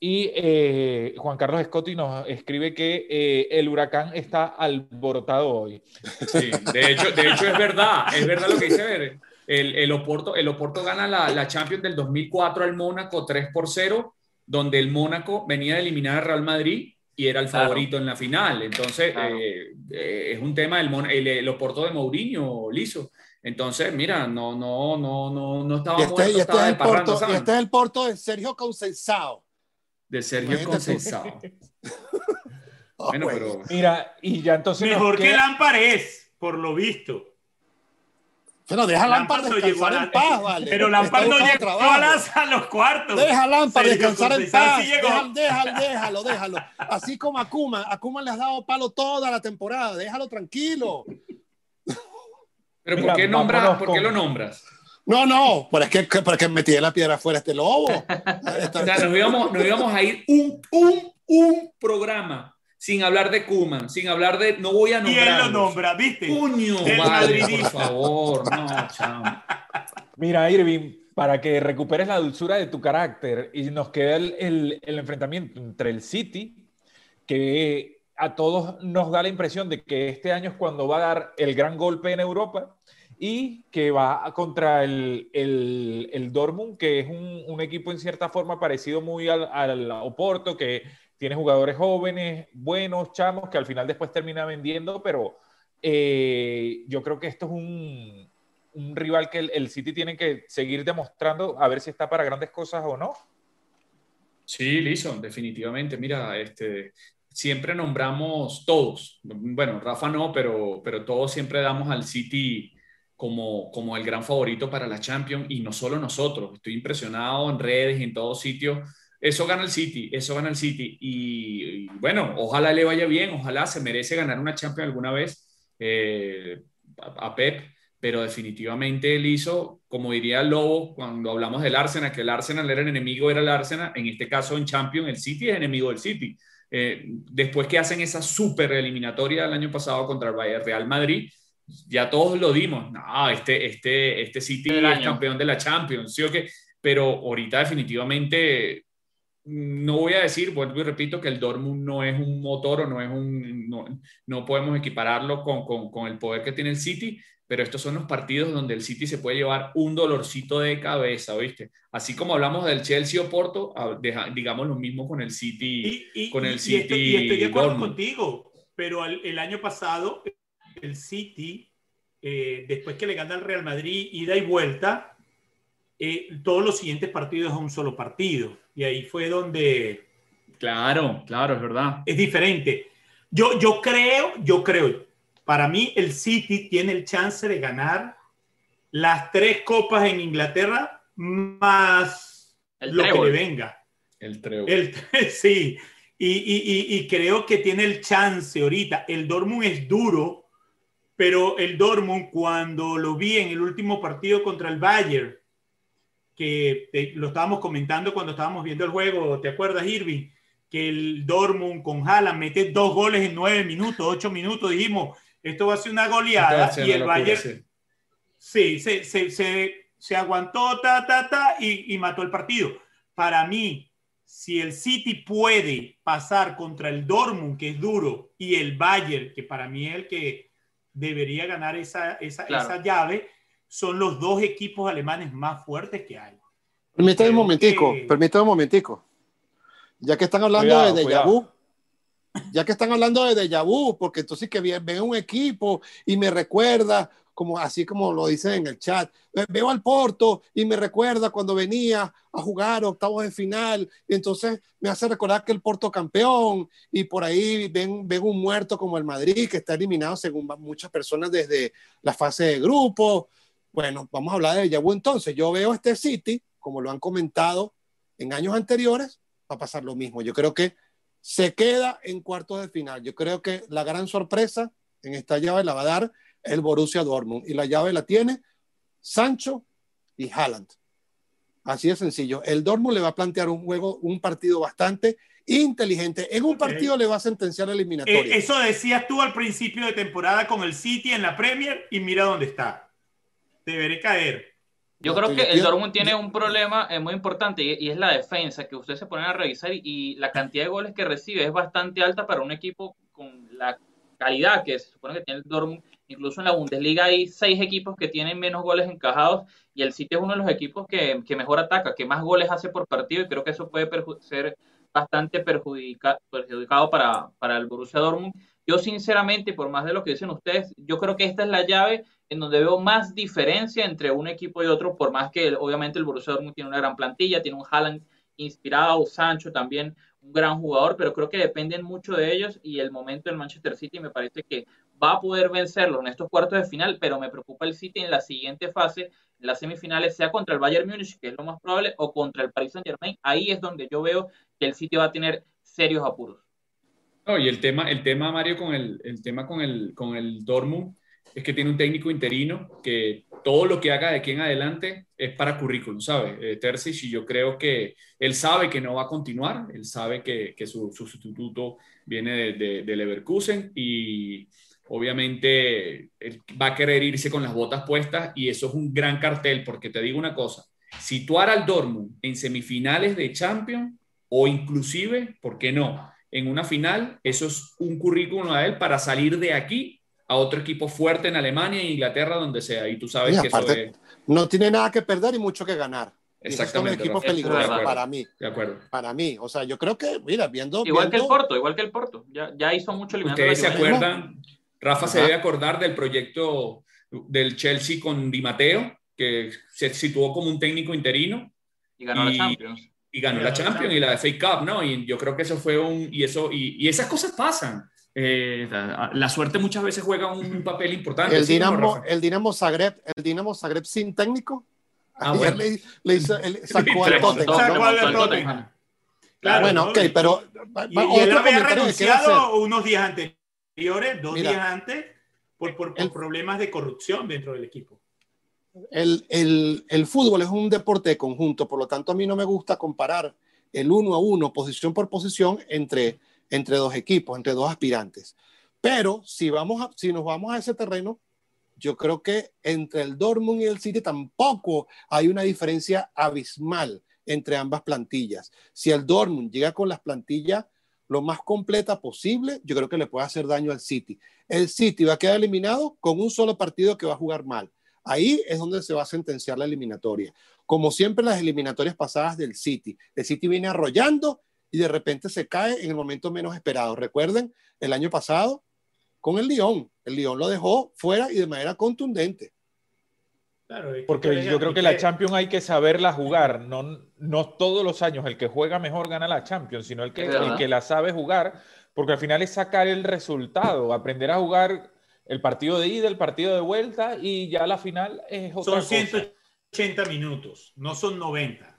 Y eh, Juan Carlos Scotti nos escribe que eh, el huracán está alborotado hoy. Sí, de hecho, de hecho es verdad, es verdad lo que dice Ver. El, el, Oporto, el Oporto gana la, la Champions del 2004 al Mónaco 3 por 0, donde el Mónaco venía de eliminar al Real Madrid y era el Claro. favorito en la final. Entonces, Claro. eh, eh, es un tema del Mon- el, el Oporto de Mourinho, liso. Entonces, mira, no, no, no, no, no estaba Y este, muerto, y este estaba es el Porto, y este es el Porto de Sergio Conceição. De Sergio. Conceição. Oh, Bueno, pero Mira, y ya entonces... Mejor que Lampard es, por lo visto. Pero deja a Lampard Lampard no llegó a descansar la- en paz, vale. Pero Lampard no llegó a, las- a los cuartos. Deja Lampard descansar en paz. sí. Deja- déjalo, déjalo, déjalo. Así como a Kuma. A Kuma le has dado palo toda la temporada. Déjalo tranquilo. Pero Mira, ¿por qué, vámonos ¿por qué lo nombras? No, no. Pero es que, es que metí la piedra fuera este lobo. O sea, nos íbamos, nos íbamos a ir un, un, un programa sin hablar de Kuman, sin hablar de. No voy a Y él nombrar. lo nombra, ¿viste? Puño, madridista. por favor. No, chamo. Mira, Irving, para que recuperes la dulzura de tu carácter y nos queda el, el- el enfrentamiento entre el City, que a todos nos da la impresión de que este año es cuando va a dar el gran golpe en Europa y que va contra el, el, el Dortmund, que es un, un equipo en cierta forma parecido muy al, al Oporto, que tiene jugadores jóvenes, buenos, chamos, que al final después termina vendiendo, pero eh, yo creo que esto es un, un rival que el, City tiene que seguir demostrando a ver si está para grandes cosas o no. Sí, listo, definitivamente. Mira, este, siempre nombramos todos. Bueno, Rafa no, pero, pero todos siempre damos al City como, como el gran favorito para la Champions y no solo nosotros. Estoy impresionado en redes, en todos sitios. Eso gana el City, eso gana el City. Y, bueno, ojalá le vaya bien, ojalá se merece ganar una Champions alguna vez eh, a, a Pep, pero definitivamente él hizo, como diría el Lobo cuando hablamos del Arsenal, que el Arsenal era el enemigo, era el Arsenal, en este caso en Champions, el City es enemigo del City. Eh, después que hacen esa super eliminatoria el año pasado contra el Real Madrid, ya todos lo dimos. No, este, este, este City es año. campeón de la Champions, ¿sí o qué? Pero ahorita definitivamente no voy a decir, vuelvo y repito, que el Dortmund no es un motor o no es un, no, no podemos equipararlo con, con, con, el poder que tiene el City, pero estos son los partidos donde el City se puede llevar un dolorcito de cabeza, ¿viste? Así como hablamos del Chelsea o Porto, digamos lo mismo con el City. Y, y, con el y, City y estoy, y estoy de acuerdo contigo, pero el, el, año pasado el City, eh, después que le gana al Real Madrid, ida y vuelta, eh, todos los siguientes partidos es un solo partido. Y ahí fue donde... Claro, claro, es verdad. Es diferente. Yo, yo creo, yo creo, para mí el City tiene el chance de ganar las tres copas en Inglaterra más El lo trébol. que le venga. El trébol. El, sí, Y, creo que tiene el chance ahorita. El Dortmund es duro, pero el Dortmund cuando lo vi en el último partido contra el Bayern, que lo estábamos comentando cuando estábamos viendo el juego, ¿te acuerdas, Irving? Que el Dortmund con Haaland mete dos goles en nueve minutos, ocho minutos, dijimos, esto va a ser una goleada y el Bayern... Sí, se, se, se, aguantó, ta, ta, ta, y, y mató el partido. Para mí, si el City puede pasar contra el Dortmund, que es duro, y el Bayern, que para mí es el que debería ganar esa, esa, esa llave, son los dos equipos alemanes más fuertes que hay. Permítame un momentico, permítame un momentico. Ya que están hablando de déjà ya que están hablando de déjà vu, porque entonces que ven un equipo y me recuerda como así como lo dicen en el chat. Veo al Porto y me recuerda cuando venía a jugar octavos de final, entonces me hace recordar que el Porto campeón, y por ahí ven, ven un muerto como el Madrid, que está eliminado según muchas personas desde la fase de grupo. Bueno, vamos a hablar de Yabu entonces. Yo veo este City, como lo han comentado en años anteriores, va a pasar lo mismo. Yo creo que se queda en cuartos de final. Yo creo que la gran sorpresa en esta llave la va a dar el Borussia Dortmund. Y la llave la tiene Sancho y Haaland. Así de sencillo. El Dortmund le va a plantear un juego, un partido bastante inteligente. En un partido le va a sentenciar eliminatoria. Eh, eso decías tú al principio de temporada con el City en la Premier y mira dónde está. Deberé caer. Yo creo que el Dortmund tiene un problema eh, muy importante y, es la defensa, que ustedes se ponen a revisar y la cantidad de goles que recibe es bastante alta para un equipo con la calidad que se supone que tiene el Dortmund Incluso en la Bundesliga hay seis equipos que tienen menos goles encajados y el City es uno de los equipos que, mejor ataca, que más goles hace por partido y creo que eso puede ser bastante perjudicado para, para el Borussia Dortmund. Yo sinceramente, por más de lo que dicen ustedes, yo creo que esta es la llave en donde veo más diferencia entre un equipo y otro, por más que obviamente el Borussia Dortmund tiene una gran plantilla, tiene un Haaland inspirado, Sancho también un gran jugador, pero creo que dependen mucho de ellos y el momento del Manchester City me parece que va a poder vencerlo en estos cuartos de final, pero me preocupa el City en la siguiente fase, en las semifinales, sea contra el Bayern Múnich, que es lo más probable, o contra el Paris Saint Germain. Ahí es donde yo veo que el City va a tener serios apuros. No, y el tema, el tema Mario, con el, el tema con el, con el Dortmund es que tiene un técnico interino que todo lo que haga de aquí en adelante es para currículum, ¿sabe? Eh, y yo creo que él sabe que no va a continuar, él sabe que, que su, sustituto viene de, de, Leverkusen y obviamente él va a querer irse con las botas puestas y eso es un gran cartel porque te digo una cosa, situar al Dortmund en semifinales de Champions o inclusive, ¿por qué no? En una final, eso es un currículum a él para salir de aquí a otro equipo fuerte en Alemania e Inglaterra, donde sea. Y tú sabes que eso No tiene nada que perder y mucho que ganar. Exactamente. Es un equipo peligroso para mí. De acuerdo. Para mí. O sea, yo creo que, mira, viendo. Igual que el Porto, igual que el Porto. Ya, ya hizo mucho ¿Ustedes se acuerdan? Rafa se debe acordar del proyecto del Chelsea con Di Matteo, que se situó como un técnico interino. Y ganó la Champions. Y ganó la Champions y la FA Cup, ¿no? Y yo creo que eso fue un. Y, eso, y, y esas cosas pasan. Eh, la suerte muchas veces juega un papel importante. El Dinamo, el Dinamo Zagreb, el Dinamo Zagreb sin técnico. Ah, bueno. le, le hizo, el, sacó al Tottenham. Claro, bueno, ok, pero. Y, y él había renunciado unos días anteriores, dos días antes, por, por, por problemas de corrupción dentro del equipo. El, fútbol es un deporte de conjunto, por lo tanto, a mí no me gusta comparar el uno a uno, posición por posición, entre entre dos equipos, entre dos aspirantes. Pero si, vamos a, si nos vamos a ese terreno, yo creo que entre el Dortmund y el City tampoco hay una diferencia abismal entre ambas plantillas. Si el Dortmund llega con las plantillas lo más completa posible, yo creo que le puede hacer daño al City. El City va a quedar eliminado con un solo partido que va a jugar mal. Ahí es donde se va a sentenciar la eliminatoria. Como siempre las eliminatorias pasadas del City. El City viene arrollando y de repente se cae en el momento menos esperado. Recuerden el año pasado con el Lyon. El Lyon lo dejó fuera y de manera contundente. Porque yo creo que la Champions hay que saberla jugar. No, no todos los años el que juega mejor gana la Champions, sino el que, el que la sabe jugar, porque al final es sacar el resultado, aprender a jugar el partido de ida, el partido de vuelta y ya la final es otra Son 180 minutos, no son 90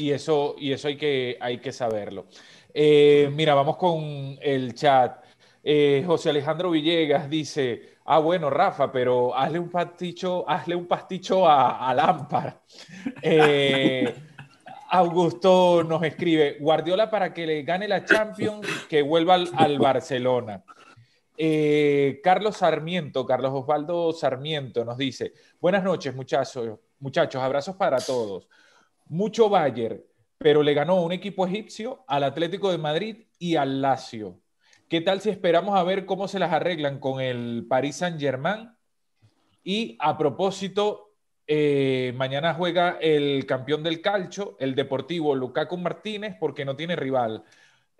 y eso, y eso hay, que, hay que saberlo. Eh, mira, vamos con el chat. Eh, José Alejandro Villegas dice, ah, bueno, Rafa, pero hazle un pasticho, hazle un pasticho a, a Lampard. Eh, Augusto nos escribe, Guardiola para que le gane la Champions, que vuelva al, al Barcelona. Eh, Carlos Sarmiento, Carlos Osvaldo Sarmiento nos dice, buenas noches muchachos, muchachos, abrazos para todos. Mucho Bayer, pero le ganó un equipo egipcio al Atlético de Madrid y al Lazio. ¿Qué tal si esperamos a ver cómo se las arreglan con el Paris Saint-Germain? Y a propósito, eh, mañana juega el campeón del calcio, el Deportivo Lukaku Martínez, porque no tiene rival.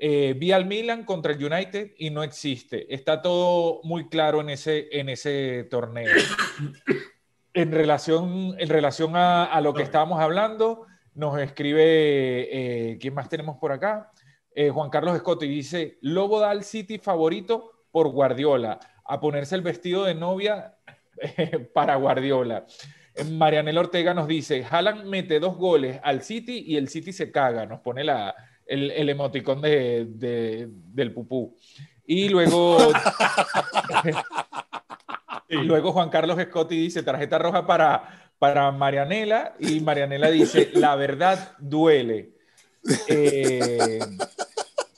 Eh, vi al Milan contra el United y no existe. Está todo muy claro en ese, en ese torneo. En relación, en relación a, lo que estábamos hablando, nos escribe, eh, ¿quién más tenemos por acá? Eh, Juan Carlos Escoto y dice, Lobo da al City favorito por Guardiola, a ponerse el vestido de novia para Guardiola. Eh, Marianela Ortega nos dice, Haaland mete dos goles al City y el City se caga, nos pone la, el, el emoticón de, de- del pupú. Y luego, luego Juan Carlos Escotti dice, tarjeta roja para, para Marianela y Marianela dice, la verdad duele. Eh,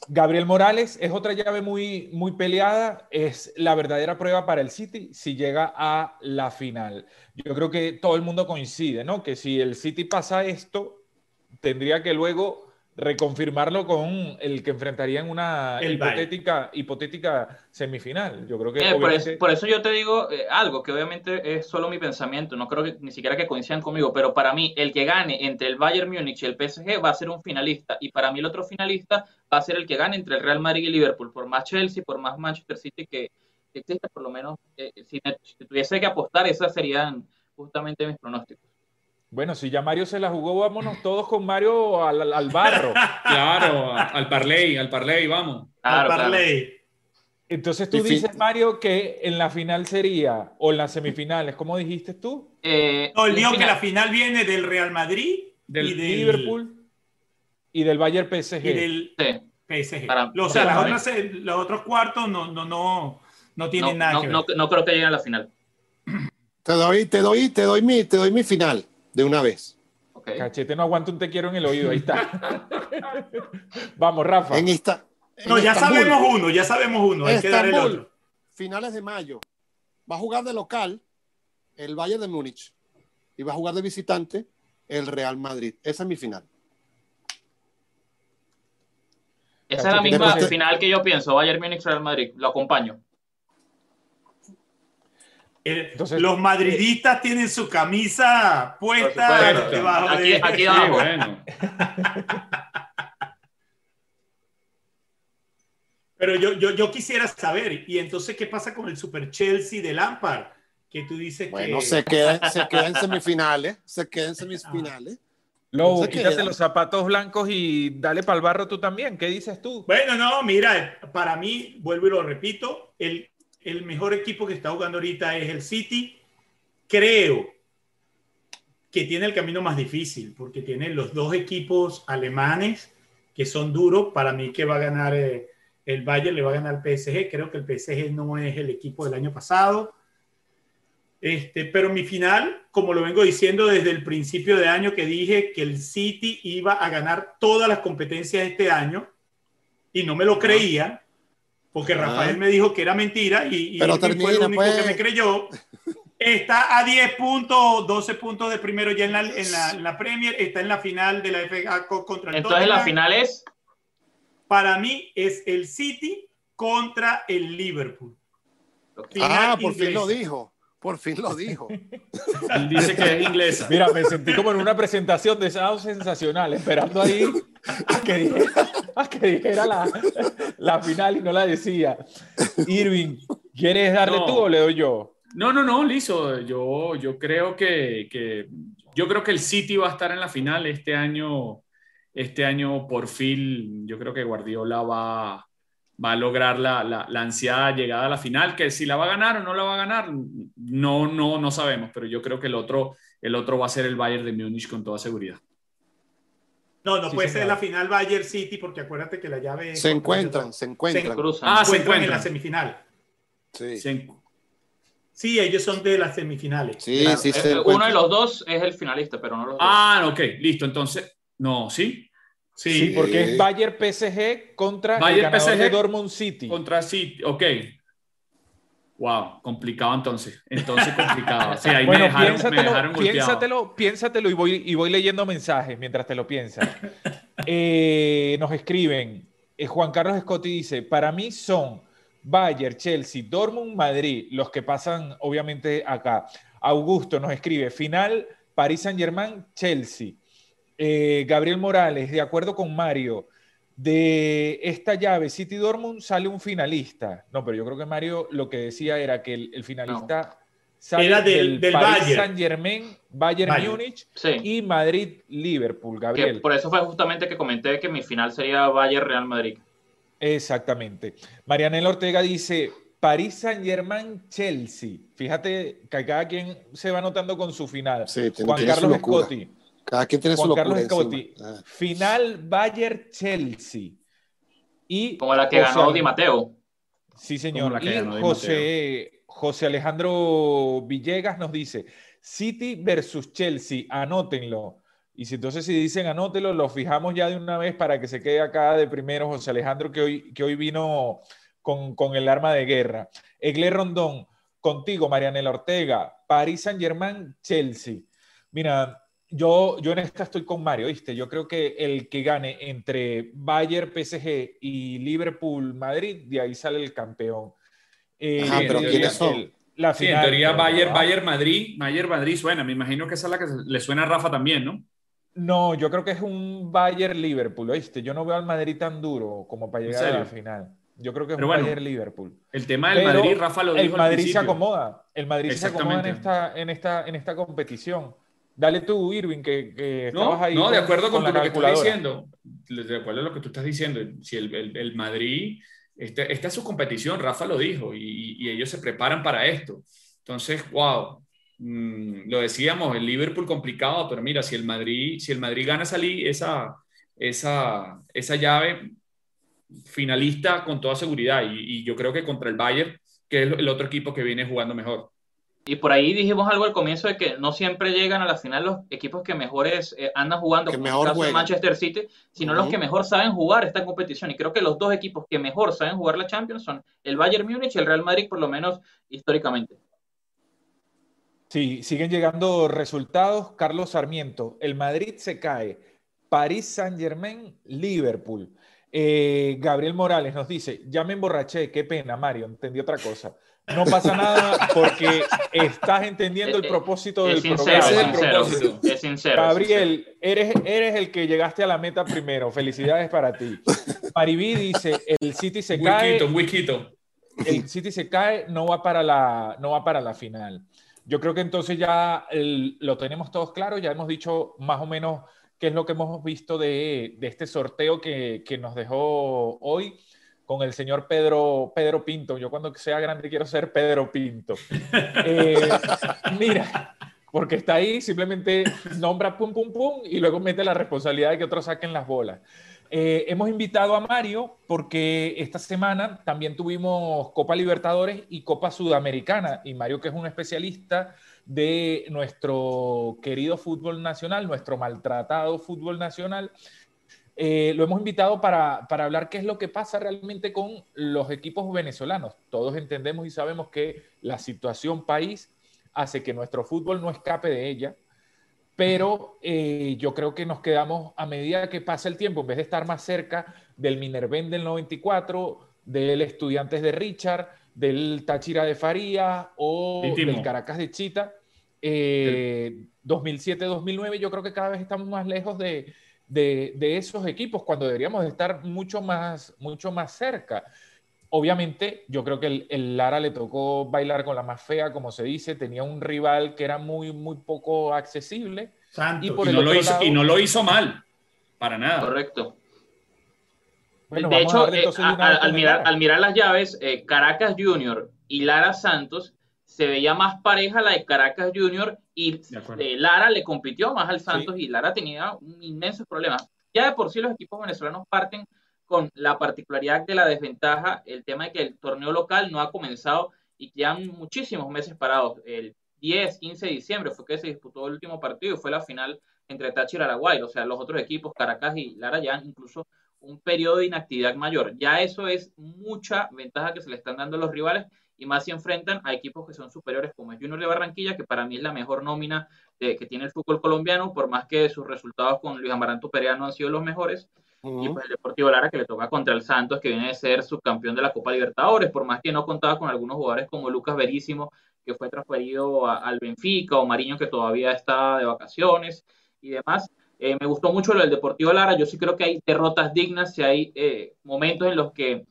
Gabriel Morales es otra llave muy, muy peleada, es la verdadera prueba para el City si llega a la final. Yo creo que todo el mundo coincide, ¿no? Que si el City pasa esto, tendría que luego reconfirmarlo con el que enfrentaría en una El hipotética, hipotética semifinal. Yo creo que Eh, por, eso, por eso yo te digo eh, algo que obviamente es solo mi pensamiento, no creo que ni siquiera que coincidan conmigo, pero para mí el que gane entre el Bayern Múnich y el PSG va a ser un finalista y para mí el otro finalista va a ser el que gane entre el Real Madrid y Liverpool, por más Chelsea, por más Manchester City que, que exista, por lo menos eh, si, me- si tuviese que apostar, esas serían justamente mis pronósticos. Bueno, si ya Mario se la jugó, vámonos todos con Mario al, al- barro. Claro, al parlay, al parlay, vamos. Claro, Al claro. parlay. Entonces tú dices, Mario, que en la final sería, o en las semifinales, ¿cómo dijiste tú? Eh, No, él dijo que final- la final viene del Real Madrid Del y del Liverpool y del Bayern PSG. y del sí. PSG. Para- o sea, para las otras, los otros cuartos no, no, no, no no, tienen nada no- que ver. no- no creo que lleguen a la final. Te doy, te doy, te doy mi, te doy mi final de una vez. Cachete no aguanta un te quiero en el oído, ahí está. Vamos, Rafa. En esta. en no, ya Estambul. sabemos uno, ya sabemos uno, hay que dar el Estambul, otro. finales de mayo. Va a jugar de local el Bayern de Múnich y va a jugar de visitante el Real Madrid. Esa es mi final. Esa es la misma Después final que yo pienso, Bayern Múnich Real Madrid, lo acompaño. El- Entonces- los madridistas tienen su camisa puesta Por supuesto. debajo Aquí- de- aquí Sí, abajo. bueno. Pero yo, yo, yo quisiera saber, y entonces, ¿qué pasa con el Super Chelsea de Lampard? Que tú dices Bueno, que... se queda, se queda en semifinales. Se queda en semifinales. Lobo, quítate los zapatos blancos y dale para el barro tú también. ¿Qué dices tú? Bueno, no, mira, para mí, vuelvo y lo repito, el, el mejor equipo que está jugando ahorita es el City. Creo que tiene el camino más difícil, porque tiene los dos equipos alemanes que son duros. Para mí que va a ganar eh, el Bayern, le va a ganar el PSG. Creo que el PSG no es el equipo del año pasado. Este, pero mi final, como lo vengo diciendo desde el principio de año, que dije que el City iba a ganar todas las competencias este año, y no me lo creía, porque Ah. Rafael me dijo que era mentira, y, y Pero fue el único pues. que me creyó. Está a 10 puntos, 12 puntos de primero ya en la, en la, en la Premier, está en la final de la FA Cup contra el Entonces la Tottenham. final es Para mí es el City contra el Liverpool. Final Ah, por fin lo dijo. Por fin lo dijo. Él dice que es inglesa. Mira, me sentí como en una presentación de Sao Sensacional, esperando ahí a que dijera, a que dijera la, la final y no la decía. Irving, ¿quieres darle No. tú o le doy yo? No, no, no, liso. Yo, yo creo que, que- yo creo que el City va a estar en la final este año. Este año, por fin, yo creo que Guardiola va, va a lograr la, la, la ansiada llegada a la final. Que si la va a ganar o no la va a ganar, no, no, no sabemos. Pero yo creo que el otro, el otro va a ser el Bayern de Múnich con toda seguridad. No, no Sí, puede ser la final Bayern City, porque acuérdate que la llave. Se encuentran, se encuentran. Se Cruzan. Ah, se encuentran en la semifinal. Sí, Se- Sí, ellos son de las semifinales. sí, Claro. sí, Eh, se uno encuentran. de los dos es el finalista, pero no los dos. Ah, ok, listo. Entonces, no, ¿sí? Sí, Sí, porque es Bayern PSG contra el Bayern ganador PSG de Dortmund City. Contra City, ok. Wow, complicado entonces. Entonces complicado. Sí, ahí Bueno, me dejaron, me piénsatelo, dejaron piénsatelo, piénsatelo y voy, y voy leyendo mensajes mientras te lo piensas. Eh, nos escriben, eh, Juan Carlos Scotti dice, para mí son Bayern, Chelsea, Dortmund, Madrid, los que pasan obviamente acá. Augusto nos escribe, final París Saint Germain, Chelsea. Eh, Gabriel Morales, de acuerdo con Mario, de esta llave City Dortmund sale un finalista. No, pero yo creo que Mario lo que decía era que el, el finalista sale Era del- del Paris Bayern. Saint Germain, Bayern, Bayern. Múnich Sí. y Madrid Liverpool, Que Gabriel. por eso fue justamente que comenté que mi final sería Bayern Real Madrid. Exactamente. Marianela Ortega dice París Saint Germain Chelsea. Fíjate que cada quien se va anotando con su final. Sí, Juan Carlos locura. Cada quien tiene su Juan locura Carlos. Ah. Final Bayern Chelsea. Y Como la que José ganó Di Mateo. Sí, señor. Como la que Y ganó Di José, José Alejandro Villegas nos dice, City versus Chelsea, anótenlo. Y si entonces si dicen anótenlo, lo fijamos ya de una vez para que se quede acá de primero José Alejandro, que hoy, que hoy vino con, con el arma de guerra. Egle Rondón, contigo, Marianela Ortega, París Saint Germain, Chelsea. Mira, yo, yo en esta estoy con Mario, ¿viste? Yo creo que el que gane entre Bayern, PSG y Liverpool, Madrid, de ahí sale el campeón. Eh, Ajá, pero ¿quiénes son? el- la Sí, en final, teoría Bayern, ¿no? Bayern Madrid, Bayern Madrid suena. Me imagino que esa es la que le suena a Rafa también, ¿no? No, yo creo que es un Bayern Liverpool, ¿oíste? Yo no veo al Madrid tan duro como para ¿En llegar a la final. Yo creo que es Pero un bueno, Bayern Liverpool. El tema del Pero Madrid, Rafa lo dijo El al Madrid se acomoda. El Madrid se acomoda en esta, en esta, en esta competición. Dale tú, Irving, que, que No, estabas ahí. no, de con- acuerdo con, la lo que estás calculadora. diciendo. De acuerdo a lo que tú estás diciendo. Si el, el- el Madrid, este- esta es su competición, Rafa lo dijo, y, y ellos se preparan para esto. Entonces, wow, mm, lo decíamos, el Liverpool complicado, pero mira, si el Madrid, si el Madrid gana esa, li- esa, esa, esa llave finalista con toda seguridad, y, y yo creo que contra el Bayern, que es el otro equipo que viene jugando mejor. Y por ahí dijimos algo al comienzo de que no siempre llegan a la final los equipos que mejores eh, andan jugando, Que como mejor el caso de. Manchester City, sino los que mejor saben jugar esta competición. Y creo que los dos equipos que mejor saben jugar la Champions son el Bayern Múnich y el Real Madrid, por lo menos históricamente. Sí, siguen llegando resultados. Carlos Sarmiento, el Madrid se cae. París Saint Germain, Liverpool. Eh, Gabriel Morales nos dice, ya me emborraché, qué pena, Mario, entendí otra cosa. No pasa nada porque estás entendiendo el Eh, propósito del Es sincero, programa. es sincero, propósito. es sincero. es sincero. Gabriel, eres, eres el que llegaste a la meta primero. Felicidades para ti. Maribí dice, el City se cae, un whisky. el City se cae, no va para la, no va para la final. Yo creo que entonces ya el- lo tenemos todos claro, ya hemos dicho más o menos qué es lo que hemos visto de, de este sorteo que, que nos dejó hoy con el señor Pedro, Pedro Pinto. Yo cuando sea grande quiero ser Pedro Pinto. Eh, mira, porque está ahí, simplemente nombra pum, pum, pum y luego mete la responsabilidad de que otros saquen las bolas. Eh, hemos invitado a Mario porque esta semana también tuvimos Copa Libertadores y Copa Sudamericana. Y Mario, que es un especialista de nuestro querido fútbol nacional, nuestro maltratado fútbol nacional, eh, lo hemos invitado para, para hablar qué es lo que pasa realmente con los equipos venezolanos. Todos entendemos y sabemos que la situación país hace que nuestro fútbol no escape de ella, pero eh, yo creo que nos quedamos a medida que pasa el tiempo, en vez de estar más cerca del Minerven del 94, del Estudiantes de Richard, del Táchira de Faría o del Caracas de Chita, eh, 2007-2009, yo creo que cada vez estamos más lejos de, de, de esos equipos cuando deberíamos de estar mucho más, mucho más cerca. Obviamente, yo creo que el, el Lara le tocó bailar con la más fea, como se dice, tenía un rival que era muy, muy poco accesible. Santos. Y por Y el no, lo hizo, lado- y no lo hizo mal, para nada. Correcto. Bueno, de hecho, eh, a- al, mirar, al mirar las llaves, eh, Caracas Junior y Lara Santos, se veía más pareja la de Caracas Junior y eh, Lara le compitió más al Santos y Lara tenía un inmenso problema. Ya de por sí los equipos venezolanos parten con la particularidad de la desventaja, el tema de que el torneo local no ha comenzado y quedan muchísimos meses parados. El 10, 15 de diciembre fue que se disputó el último partido y fue la final entre Táchira y Araguay. O sea, los otros equipos, Caracas y Lara, ya incluso un periodo de inactividad mayor. Ya eso es mucha ventaja que se le están dando a los rivales y más si enfrentan a equipos que son superiores como el Junior de Barranquilla, que para mí es la mejor nómina de, que tiene el fútbol colombiano, por más que sus resultados con Luis Amaranto Perea no han sido los mejores. Y pues el Deportivo Lara que le toca contra el Santos, que viene de ser subcampeón de la Copa Libertadores, por más que no contaba con algunos jugadores como Lucas Verísimo, que fue transferido al Benfica, o Mariño, que todavía está de vacaciones y demás. Eh, me gustó mucho lo del Deportivo Lara. Yo sí creo que hay derrotas dignas, si hay eh, momentos en los que eh,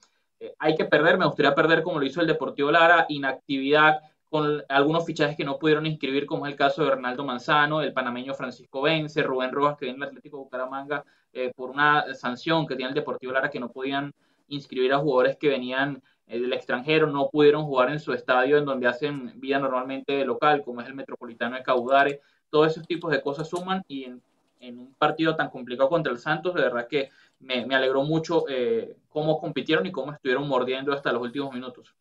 hay que perder. Me gustaría perder como lo hizo el Deportivo Lara, inactividad con algunos fichajes que no pudieron inscribir, como es el caso de Ronaldo Manzano, el panameño Francisco Vence, Rubén Rojas, que viene el Atlético de Bucaramanga por una sanción que tiene el Deportivo Lara, que no podían inscribir a jugadores que venían del extranjero, no pudieron jugar en su estadio en donde hacen vida normalmente local, como es el Metropolitano de Caudare. Todos esos tipos de cosas suman y en en un partido tan complicado contra el Santos, de verdad que me, me alegró mucho eh, cómo compitieron y cómo estuvieron mordiendo hasta los últimos minutos.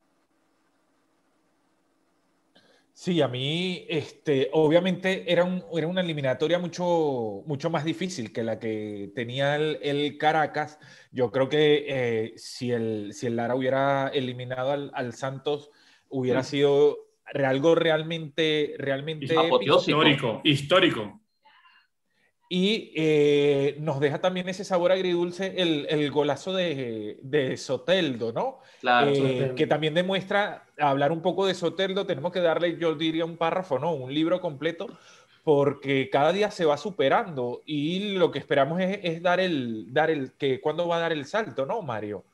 Sí, a mí, este, obviamente era, un, era una eliminatoria mucho, mucho más difícil que la que tenía el, Caracas. Yo creo que eh, si, el, si el Lara hubiera eliminado al, al Santos, hubiera sido algo realmente, realmente histórico, histórico. Y eh, nos deja también ese sabor agridulce el, el golazo de, de, Soteldo, ¿no? Claro. Eh, que también demuestra, hablar un poco de Soteldo, tenemos que darle, yo diría, un párrafo, ¿no? Un libro completo, porque cada día se va superando y lo que esperamos es, es dar el, dar el, que cuándo va a dar el salto, ¿no, Mario?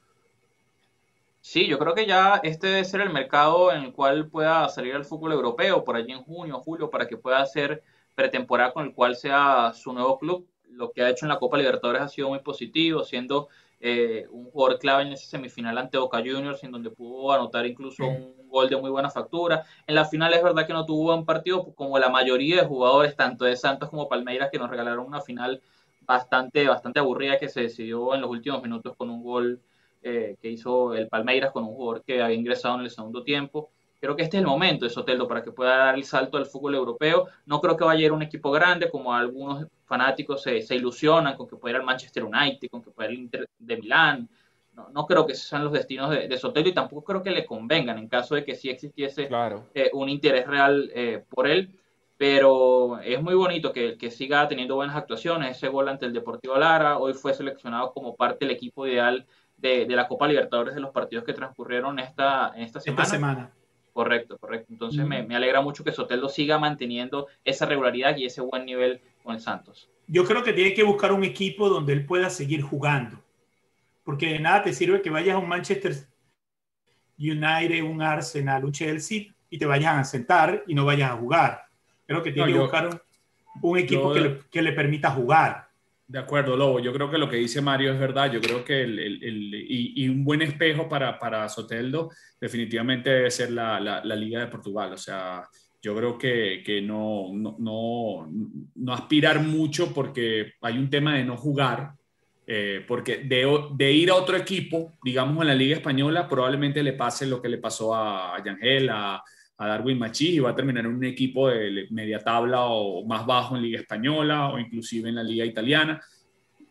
Sí, yo creo que ya este debe ser el mercado en el cual pueda salir al fútbol europeo por allí en junio, julio, para que pueda ser pretemporada con el cual sea su nuevo club. Lo que ha hecho en la Copa Libertadores ha sido muy positivo, siendo eh, un jugador clave en ese semifinal ante Boca Juniors, en donde pudo anotar incluso un gol de muy buena factura. En la final es verdad que no tuvo un partido, como la mayoría de jugadores, tanto de Santos como Palmeiras, que nos regalaron una final bastante, bastante aburrida que se decidió en los últimos minutos con un gol eh, que hizo el Palmeiras con un jugador que había ingresado en el segundo tiempo. Creo que este es el momento de Soteldo para que pueda dar el salto al fútbol europeo. No creo que vaya a ir un equipo grande, como algunos fanáticos se, se ilusionan con que pueda ir al Manchester United, con que pueda ir al Inter de Milán. No, no, creo que esos sean los destinos de, de, Soteldo y tampoco creo que le convengan en caso de que sí existiese claro. eh, un interés real eh, por él. Pero es muy bonito que, que siga teniendo buenas actuaciones. Ese gol ante el Deportivo Lara, hoy fue seleccionado como parte del equipo ideal de, de la Copa Libertadores de los partidos que transcurrieron esta, en esta semana. Esta semana. Correcto, correcto. Entonces me, me, alegra mucho que Soteldo siga manteniendo esa regularidad y ese buen nivel con el Santos. Yo creo que tiene que buscar un equipo donde él pueda seguir jugando. Porque de nada te sirve que vayas a un Manchester United, un Arsenal, un Chelsea y te vayas a sentar y no vayas a jugar. Creo que tiene no, que yo, buscar un, un equipo yo, que, le, que le permita jugar. De acuerdo, Lobo. Yo creo que lo que dice Mario es verdad. Yo creo que el, el, el y, y, un buen espejo para, para Soteldo definitivamente debe ser la, la, la, Liga de Portugal. O sea, yo creo que, que no, no, no, no, aspirar mucho porque hay un tema de no jugar. Eh, porque de, de, ir a otro equipo, digamos en la Liga Española, probablemente le pase lo que le pasó a Yangel, a, a Darwin Machís y va a terminar en un equipo de media tabla o más bajo en Liga Española o inclusive en la Liga Italiana.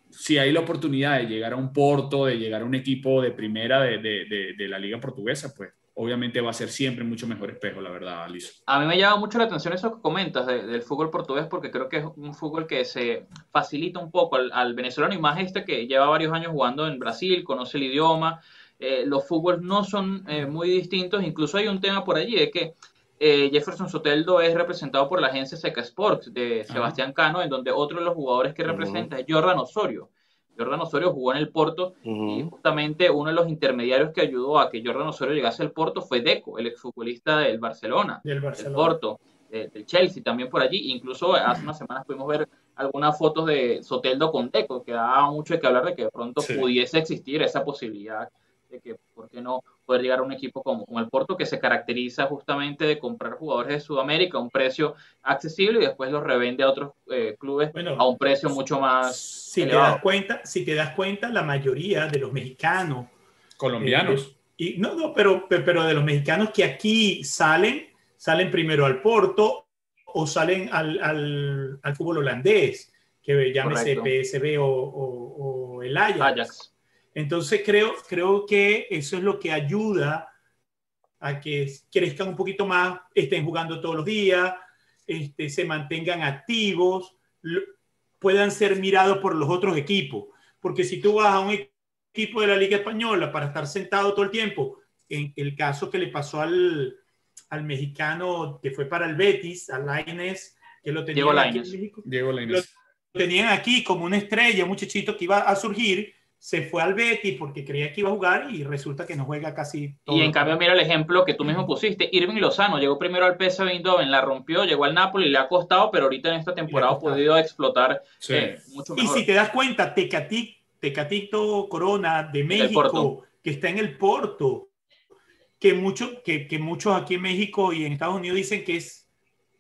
Si hay la oportunidad de llegar a un Porto, de llegar a un equipo de primera de, de, de, de la Liga Portuguesa, pues obviamente va a ser siempre mucho mejor espejo, la verdad, Aliso. A mí me llama mucho la atención eso que comentas del fútbol portugués, porque creo que es un fútbol que se facilita un poco al, al venezolano y más este que lleva varios años jugando en Brasil, conoce el idioma, eh, los fútbols no son eh, muy distintos. Incluso hay un tema por allí de que eh, Jefferson Soteldo es representado por la agencia Seca Sports de Sebastián Cano, en donde otro de los jugadores que representa uh -huh. es Jordan Osorio. Jordan Osorio jugó en el Porto uh -huh. y justamente uno de los intermediarios que ayudó a que Jordan Osorio llegase al Porto fue Deco, el exfutbolista del Barcelona, del, Barcelona. del Porto, del Chelsea también por allí. Incluso hace unas semanas pudimos ver algunas fotos de Soteldo con Deco, que daba mucho de que hablar de que de pronto sí. pudiese existir esa posibilidad de que, ¿por qué no poder llegar a un equipo como, como el Porto, que se caracteriza justamente de comprar jugadores de Sudamérica a un precio accesible y después los revende a otros eh, clubes a un precio mucho más si Te das cuenta, si te das cuenta, la mayoría de los mexicanos colombianos. y, no, no, pero, pero de los mexicanos que aquí salen, salen primero al Porto o salen al, al, al fútbol holandés, que llámese PSV o, o, el Ajax. Entonces creo, creo que eso es lo que ayuda a que crezcan un poquito más, estén jugando todos los días, este, se mantengan activos, puedan ser mirados por los otros equipos. Porque si tú vas a un equipo de la Liga Española para estar sentado todo el tiempo. En el caso que le pasó al, al mexicano que fue para el Betis, al Laines, que lo tenían aquí en México. Diego Lo tenían aquí como una estrella, un muchachito que iba a surgir, se fue al Betis porque creía que iba a jugar y resulta que no juega casi todo. Y en cambio, mira el ejemplo que tú mismo pusiste. Irving Lozano llegó primero al PSV Eindhoven, la rompió, llegó al Napoli, le ha costado, pero ahorita en esta temporada ha podido explotar eh, mucho mejor. Y si te das cuenta, Tecatí Tecatito Corona de México, que está en el Porto, que, mucho, que, que, muchos aquí en México y en Estados Unidos dicen que es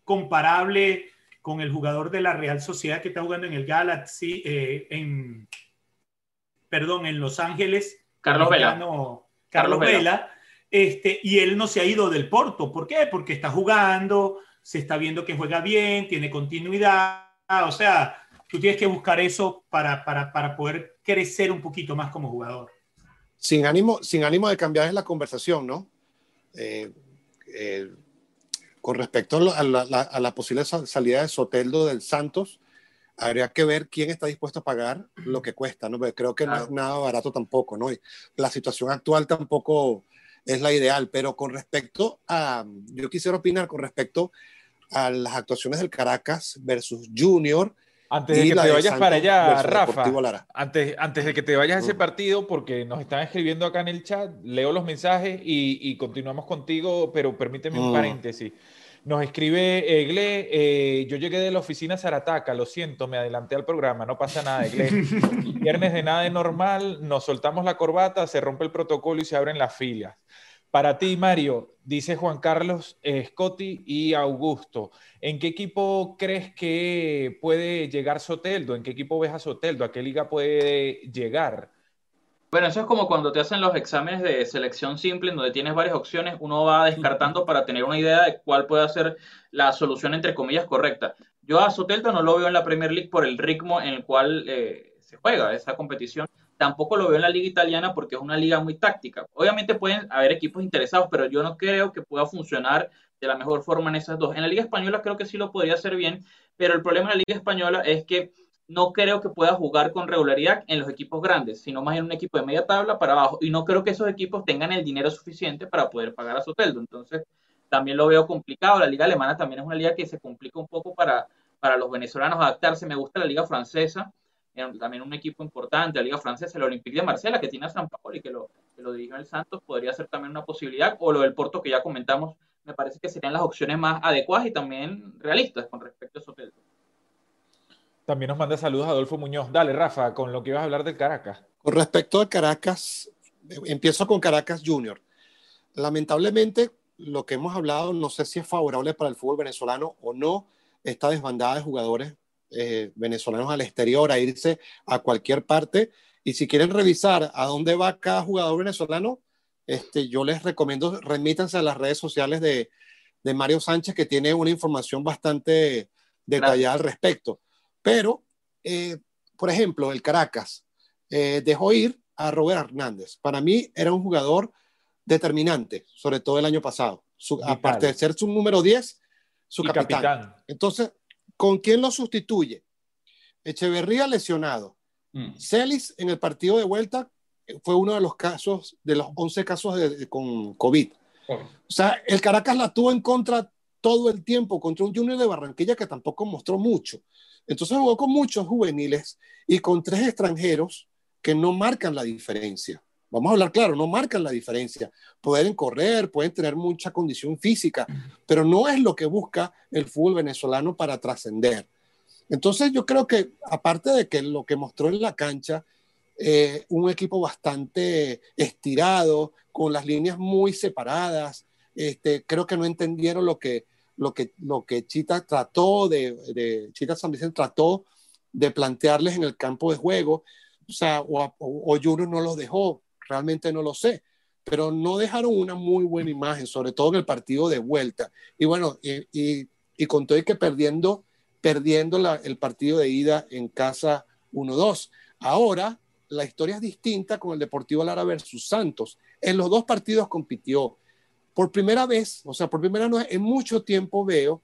comparable con el jugador de la Real Sociedad que está jugando en el Galaxy, eh, en, perdón, en Los Ángeles. Carlos Vela. Carlos, Vela. Este, y él no se ha ido del Porto. ¿Por qué? Porque está jugando, se está viendo que juega bien, tiene continuidad. O sea, tú tienes que buscar eso para, para, para poder crecer un poquito más como jugador. Sin ánimo, sin ánimo de cambiar la conversación, ¿no? Eh, eh, con respecto a la, a la, posible salida de Soteldo del Santos, habría que ver quién está dispuesto a pagar lo que cuesta, ¿no? creo que no es nada barato tampoco, ¿no? la situación actual tampoco es la ideal, pero con respecto a, yo quisiera opinar con respecto a las actuaciones del Caracas versus Junior antes de que te vayas para allá, Rafa, antes, antes de que te vayas a ese mm. partido, porque nos están escribiendo acá en el chat, leo los mensajes y, continuamos contigo, pero permíteme un mm. paréntesis. Nos escribe Egle, eh, yo llegué de la oficina Zarataca, lo siento, me adelanté al programa, no pasa nada, Egle. Viernes de nada de normal, nos soltamos la corbata, se rompe el protocolo y se abren las filas. Para ti, Mario, dice Juan Carlos, eh, Scotty y Augusto, ¿en qué equipo crees que puede llegar Soteldo? ¿En qué equipo ves a Soteldo? ¿A qué liga puede llegar? Bueno, eso es como cuando te hacen los exámenes de selección simple, en donde tienes varias opciones, uno va descartando para tener una idea de cuál puede ser la solución, entre comillas, correcta. Yo a Soteldo no lo veo en la Premier League por el ritmo en el cual eh, se juega esa competición tampoco lo veo en la liga italiana porque es una liga muy táctica. Obviamente pueden haber equipos interesados, pero yo no creo que pueda funcionar de la mejor forma en esas dos. En la liga española creo que sí lo podría hacer bien, pero el problema en la liga española es que no creo que pueda jugar con regularidad en los equipos grandes, sino más en un equipo de media tabla para abajo. Y no creo que esos equipos tengan el dinero suficiente para poder pagar a Soteldo. Entonces, también lo veo complicado. La liga alemana también es una liga que se complica un poco para, para los venezolanos adaptarse. Me gusta la liga francesa también un equipo importante, la Liga Francesa, el Olympique de Marsella, que tiene a San Paolo y que lo, que lo el Santos, podría ser también una posibilidad, o lo del Porto que ya comentamos, me parece que serían las opciones más adecuadas y también realistas con respecto a Soteldo. También nos manda saludos Adolfo Muñoz. Dale, Rafa, con lo que ibas a hablar del Caracas. Con respecto al Caracas, empiezo con Caracas Junior. Lamentablemente, lo que hemos hablado, no sé si es favorable para el fútbol venezolano o no, esta desbandada de jugadores eh, venezolanos al exterior, a irse a cualquier parte. Y si quieren revisar a dónde va cada jugador venezolano, este, yo les recomiendo remítanse a las redes sociales de, de Mario Sánchez, que tiene una información bastante detallada al respecto. Pero, eh, por ejemplo, el Caracas eh, dejó ir a Robert Hernández. Para mí era un jugador determinante, sobre todo el año pasado. aparte de ser su número 10, su capitán. Entonces, ¿Con quién lo sustituye? Echeverría lesionado. Mm. Celis en el partido de vuelta fue uno de los casos, de los 11 casos de, con COVID. O sea, el Caracas la tuvo en contra todo el tiempo contra un Junior de Barranquilla que tampoco mostró mucho. Entonces jugó con muchos juveniles y con tres extranjeros que no marcan la diferencia. Vamos a hablar claro, no marcan la diferencia. Pueden correr, pueden tener mucha condición física, pero no es lo que busca el fútbol venezolano para trascender. Entonces yo creo que aparte de que lo que mostró en la cancha eh, un equipo bastante estirado, con las líneas muy separadas. Este, creo que no entendieron lo que, lo que, lo que Chita trató de, Chita San Vicente trató de plantearles en el campo de juego. O sea, o, o, no los dejó, realmente no lo sé, pero no dejaron una muy buena imagen, sobre todo en el partido de vuelta. Y bueno, y, y, con todo que perdiendo, perdiendo el partido de ida en casa 1-2. Ahora la historia es distinta con el Deportivo Lara versus Santos. En los dos partidos compitió. Por primera vez, o sea, por primera vez en mucho tiempo veo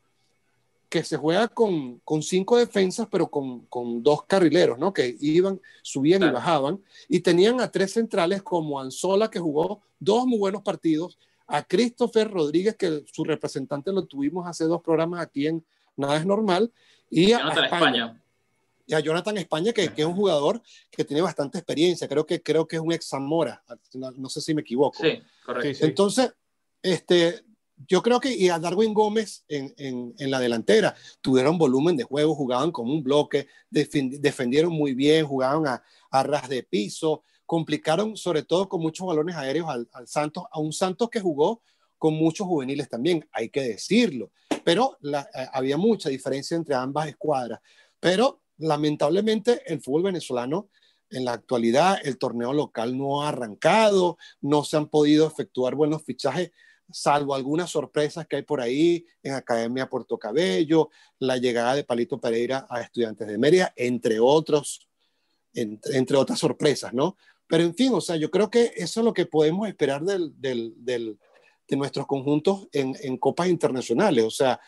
que se juega con, con cinco defensas, pero con, con, dos carrileros, ¿no? Que iban, subían y bajaban. Y tenían a tres centrales como Anzola, que jugó dos muy buenos partidos, a Christopher Rodríguez, que su representante lo tuvimos hace dos programas aquí en Nada es Normal, y a, España. España y a Jonathan España, que, que, es un jugador que tiene bastante experiencia. Creo que, creo que es un ex Zamora, no, sé si me equivoco. Sí, correcto. Entonces, este, yo creo que y a Darwin Gómez en, en, en, la delantera tuvieron volumen de juego, jugaban como un bloque, defendieron muy bien, jugaban a, a, ras de piso, complicaron sobre todo con muchos balones aéreos al, al Santos, a un Santos que jugó con muchos juveniles también, hay que decirlo, pero la, eh, había mucha diferencia entre ambas escuadras. Pero lamentablemente el fútbol venezolano en la actualidad, el torneo local no ha arrancado, no se han podido efectuar buenos fichajes, salvo algunas sorpresas que hay por ahí en Academia Puerto Cabello, la llegada de Palito Pereira a Estudiantes de Mérida, entre otros, entre, otras sorpresas, ¿no? Pero en fin, o sea, yo creo que eso es lo que podemos esperar del, del, de nuestros conjuntos en, en copas internacionales. O sea,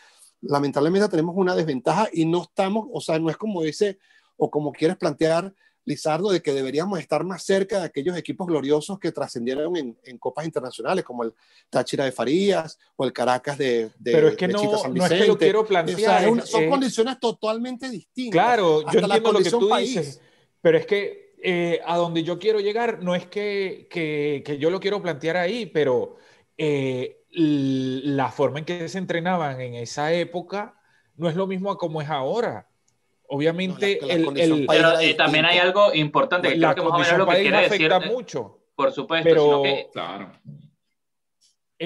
lamentablemente tenemos una desventaja y no estamos, o sea, no es como dice o como quieres plantear Lizardo, de que deberíamos estar más cerca de aquellos equipos gloriosos que trascendieron en, en, copas internacionales, como el Táchira de Farías o el Caracas de, de Pero es que no, no, es que lo quiero plantear. O sea, son condiciones totalmente distintas. Claro, yo entiendo lo que tú país. dices, pero es que eh, a donde yo quiero llegar no es que, que, que yo lo quiero plantear ahí, pero eh, la forma en que se entrenaban en esa época no es lo mismo a como es ahora. Obviamente, el, pero eh, también hay algo importante que la creo que lo que quiere afecta mucho. Por supuesto, pero, claro.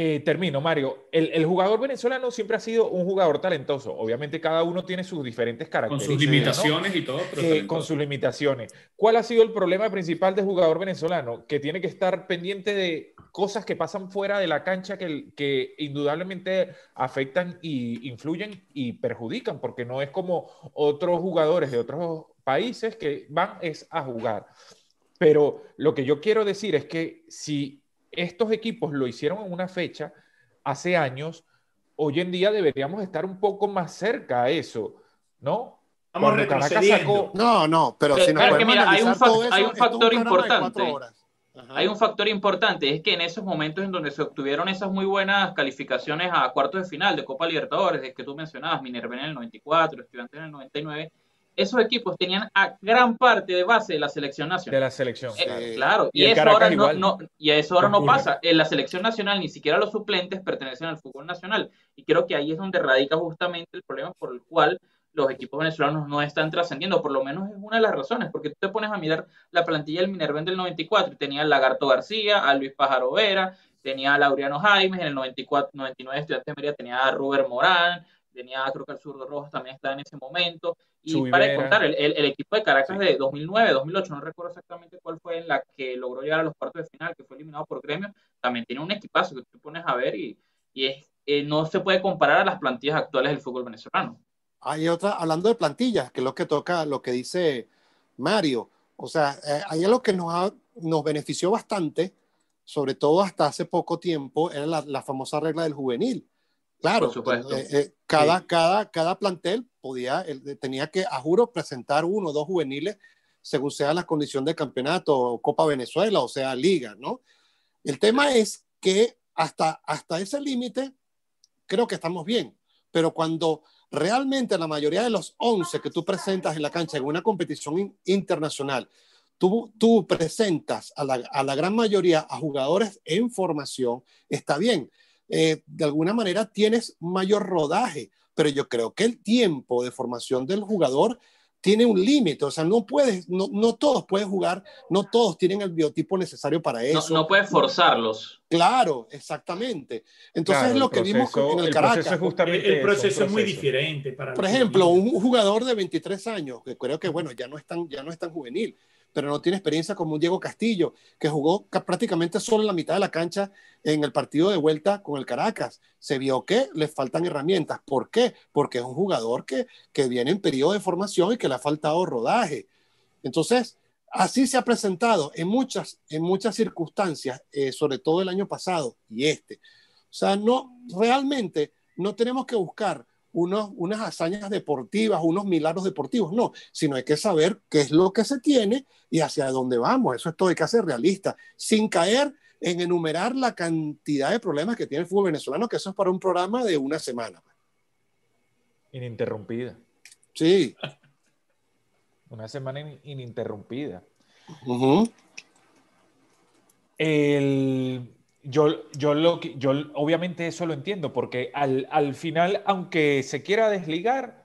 Eh, termino, Mario. El, jugador venezolano siempre ha sido un jugador talentoso. Obviamente cada uno tiene sus diferentes características. Con sus limitaciones y todo. Pero con sus limitaciones. ¿Cuál ha sido el problema principal del jugador venezolano? Que tiene que estar pendiente de cosas que pasan fuera de la cancha que, que indudablemente afectan y influyen y perjudican, porque no es como otros jugadores de otros países que van es a jugar. Pero lo que yo quiero decir es que si estos equipos lo hicieron en una fecha hace años, hoy en día deberíamos estar un poco más cerca a eso, ¿no? Vamos retrocediendo. No, no, pero, si nos que mira, hay un, hay un factor importante. Hay un factor importante, es que en esos momentos en donde se obtuvieron esas muy buenas calificaciones a cuartos de final de Copa Libertadores, de que tú mencionabas, Minerva en el 94, Estudiantes en el 99, esos equipos tenían a gran parte de base de la selección nacional. De la selección. Eh, claro, y, eso ahora no, y eso ahora no pasa. En la selección nacional ni siquiera los suplentes pertenecen al fútbol nacional. Y creo que ahí es donde radica justamente el problema por el cual los equipos venezolanos no están trascendiendo, por lo menos es una de las razones, porque tú te pones a mirar la plantilla del Minerven del 94 y tenía a Lagarto García, a Luis Pájaro Vera, tenía a Laureano Jaimes, en el 94, 99 Estudiantes de María tenía a Ruber Morán, tenía, creo que el Zurdo Rojas también estaba en ese momento. Y para contar, el, el, equipo de Caracas de 2009, 2008, no recuerdo exactamente cuál fue en la que logró llegar a los cuartos de final, que fue eliminado por Gremio, también tiene un equipazo que tú pones a ver y, y es, eh, no se puede comparar a las plantillas actuales del fútbol venezolano. Hay otra, hablando de plantillas, que es lo que toca, lo que dice Mario. O sea, eh, hay algo que nos, nos benefició bastante, sobre todo hasta hace poco tiempo, era la, la famosa regla del juvenil Claro, eh, eh, cada, cada, cada plantel podía, tenía que, a juro, presentar uno o dos juveniles según sea la condición de campeonato, Copa Venezuela, o sea, Liga, ¿no? El tema es que hasta, hasta ese límite creo que estamos bien, pero cuando realmente la mayoría de los 11 que tú presentas en la cancha en una competición internacional, tú, tú presentas a la, a la gran mayoría a jugadores en formación, está bien eh, de alguna manera tienes mayor rodaje, pero yo creo que el tiempo de formación del jugador tiene un límite, o sea, no puedes, no, no, todos pueden jugar, no todos tienen el biotipo necesario para eso. No, puedes forzarlos. Claro, exactamente. Entonces es lo que vimos en el, Caracas. el, proceso es muy diferente. Para Por ejemplo, un jugador de 23 años, que creo que, bueno, ya no es tan, ya no es tan juvenil, pero no tiene experiencia como un Diego Castillo, que jugó prácticamente solo la mitad de la cancha en el partido de vuelta con el Caracas. Se vio que le faltan herramientas. ¿Por qué? Porque es un jugador que, que viene en periodo de formación y que le ha faltado rodaje. Entonces, así se ha presentado en muchas, en muchas circunstancias, eh, sobre todo el año pasado y este. O sea, no, realmente no tenemos que buscar unos, unas hazañas deportivas, unos milagros deportivos, no, sino hay que saber qué es lo que se tiene y hacia dónde vamos. Eso es todo, hay que ser realista, sin caer en enumerar la cantidad de problemas que tiene el fútbol venezolano, que eso es para un programa de una semana. Ininterrumpida. Sí. Una semana ininterrumpida. El yo, yo, lo, yo obviamente eso lo entiendo, porque al, al, final, aunque se quiera desligar,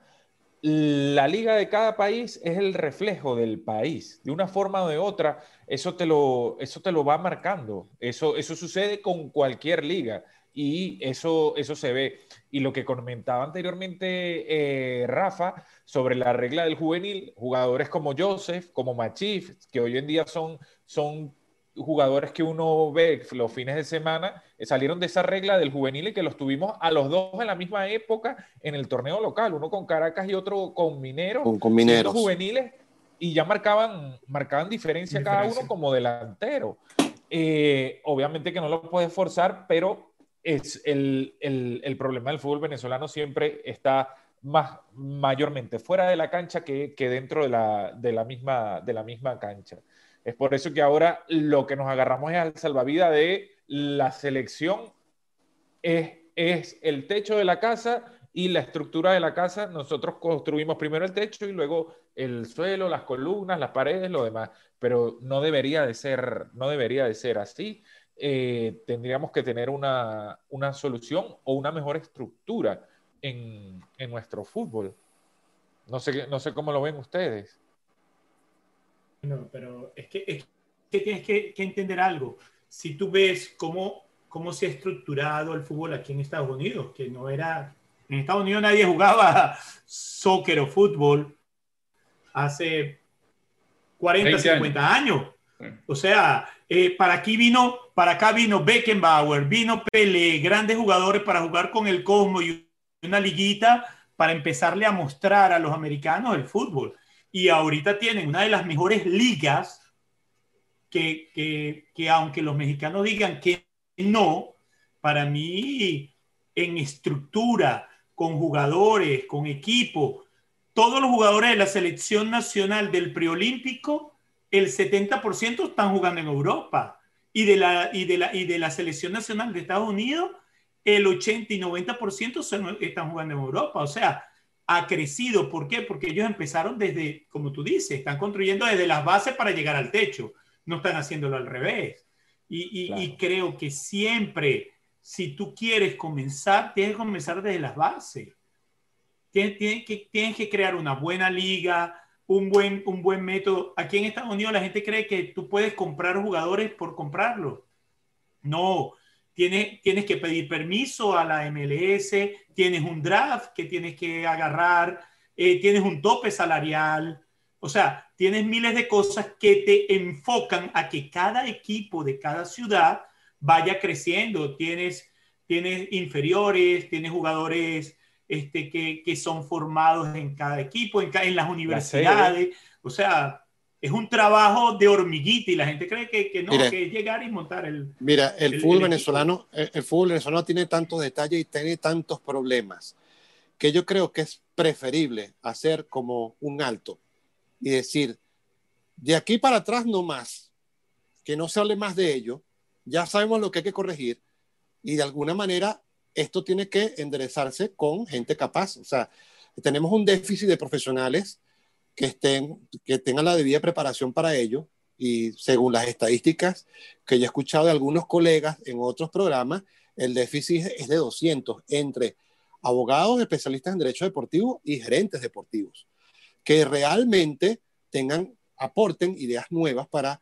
la liga de cada país es el reflejo del país. De una forma o de otra, eso te lo, eso te lo va marcando. Eso, eso sucede con cualquier liga y eso, eso se ve. Y lo que comentaba anteriormente eh, Rafa sobre la regla del juvenil, jugadores como Joseph, como Machif, que hoy en día son, son jugadores que uno ve los fines de semana eh, salieron de esa regla del juvenil y que los tuvimos a los dos en la misma época en el torneo local, uno con Caracas y otro con Mineros, con, Mineros. juveniles y ya marcaban, marcaban diferencia, cada uno como delantero. Eh, obviamente que no lo puedes forzar, pero es el, el, el, problema del fútbol venezolano siempre está más mayormente fuera de la cancha que, que dentro de la, de, la misma, de la misma cancha. Es por eso que ahora lo que nos agarramos es al salvavidas de la selección, es, es el techo de la casa y la estructura de la casa. Nosotros construimos primero el techo y luego el suelo, las columnas, las paredes, lo demás. Pero no debería de ser, no debería de ser así. Eh, tendríamos que tener una, una, solución o una mejor estructura en, en nuestro fútbol. No sé, no sé cómo lo ven ustedes. No, pero es que, es que tienes que, entender algo. Si tú ves cómo, cómo se ha estructurado el fútbol aquí en Estados Unidos, que no era... En Estados Unidos nadie jugaba soccer o fútbol hace 40, 50 años. O sea, eh, para aquí vino, para acá vino Beckenbauer, vino Pele, grandes jugadores para jugar con el Cosmo y una liguita para empezarle a mostrar a los americanos el fútbol y ahorita tienen una de las mejores ligas que, que, que, aunque los mexicanos digan que no, para mí en estructura, con jugadores, con equipo, todos los jugadores de la selección nacional del preolímpico, el 70% están jugando en Europa. Y de, la, y, de la, y de la selección nacional de Estados Unidos, el 80 y 90% están jugando en Europa. O sea, ha crecido. ¿Por qué? Porque ellos empezaron desde, como tú dices, están construyendo desde las bases para llegar al techo. No están haciéndolo al revés. Y, creo que siempre, si tú quieres comenzar, tienes que comenzar desde las bases. Tienes, que, tienes que crear una buena liga, un buen, un buen método. Aquí en Estados Unidos la gente cree que tú puedes comprar jugadores por comprarlos. No, tienes, tienes que pedir permiso a la MLS, tienes un draft que tienes que agarrar, eh, tienes un tope salarial, o sea, tienes miles de cosas que te enfocan a que cada equipo de cada ciudad vaya creciendo. Tienes, tienes inferiores, tienes jugadores este, que, que son formados en cada equipo, en, en las universidades. O sea, es un trabajo de hormiguita y la gente cree que, que no, que es llegar y montar el. Mira, el, fútbol venezolano, el, fútbol venezolano tiene tantos detalles y tiene tantos problemas que yo creo que es preferible hacer como un alto y decir, de aquí para atrás no más, que no se hable más de ello, ya sabemos lo que hay que corregir y de alguna manera esto tiene que enderezarse con gente capaz. O sea, tenemos un déficit de profesionales que, estén, que tengan la debida preparación para ello. Y según las estadísticas que yo he escuchado de algunos colegas en otros programas, el déficit es de 200 entre abogados especialistas en derecho deportivo y gerentes deportivos. que realmente tengan, aporten ideas nuevas para,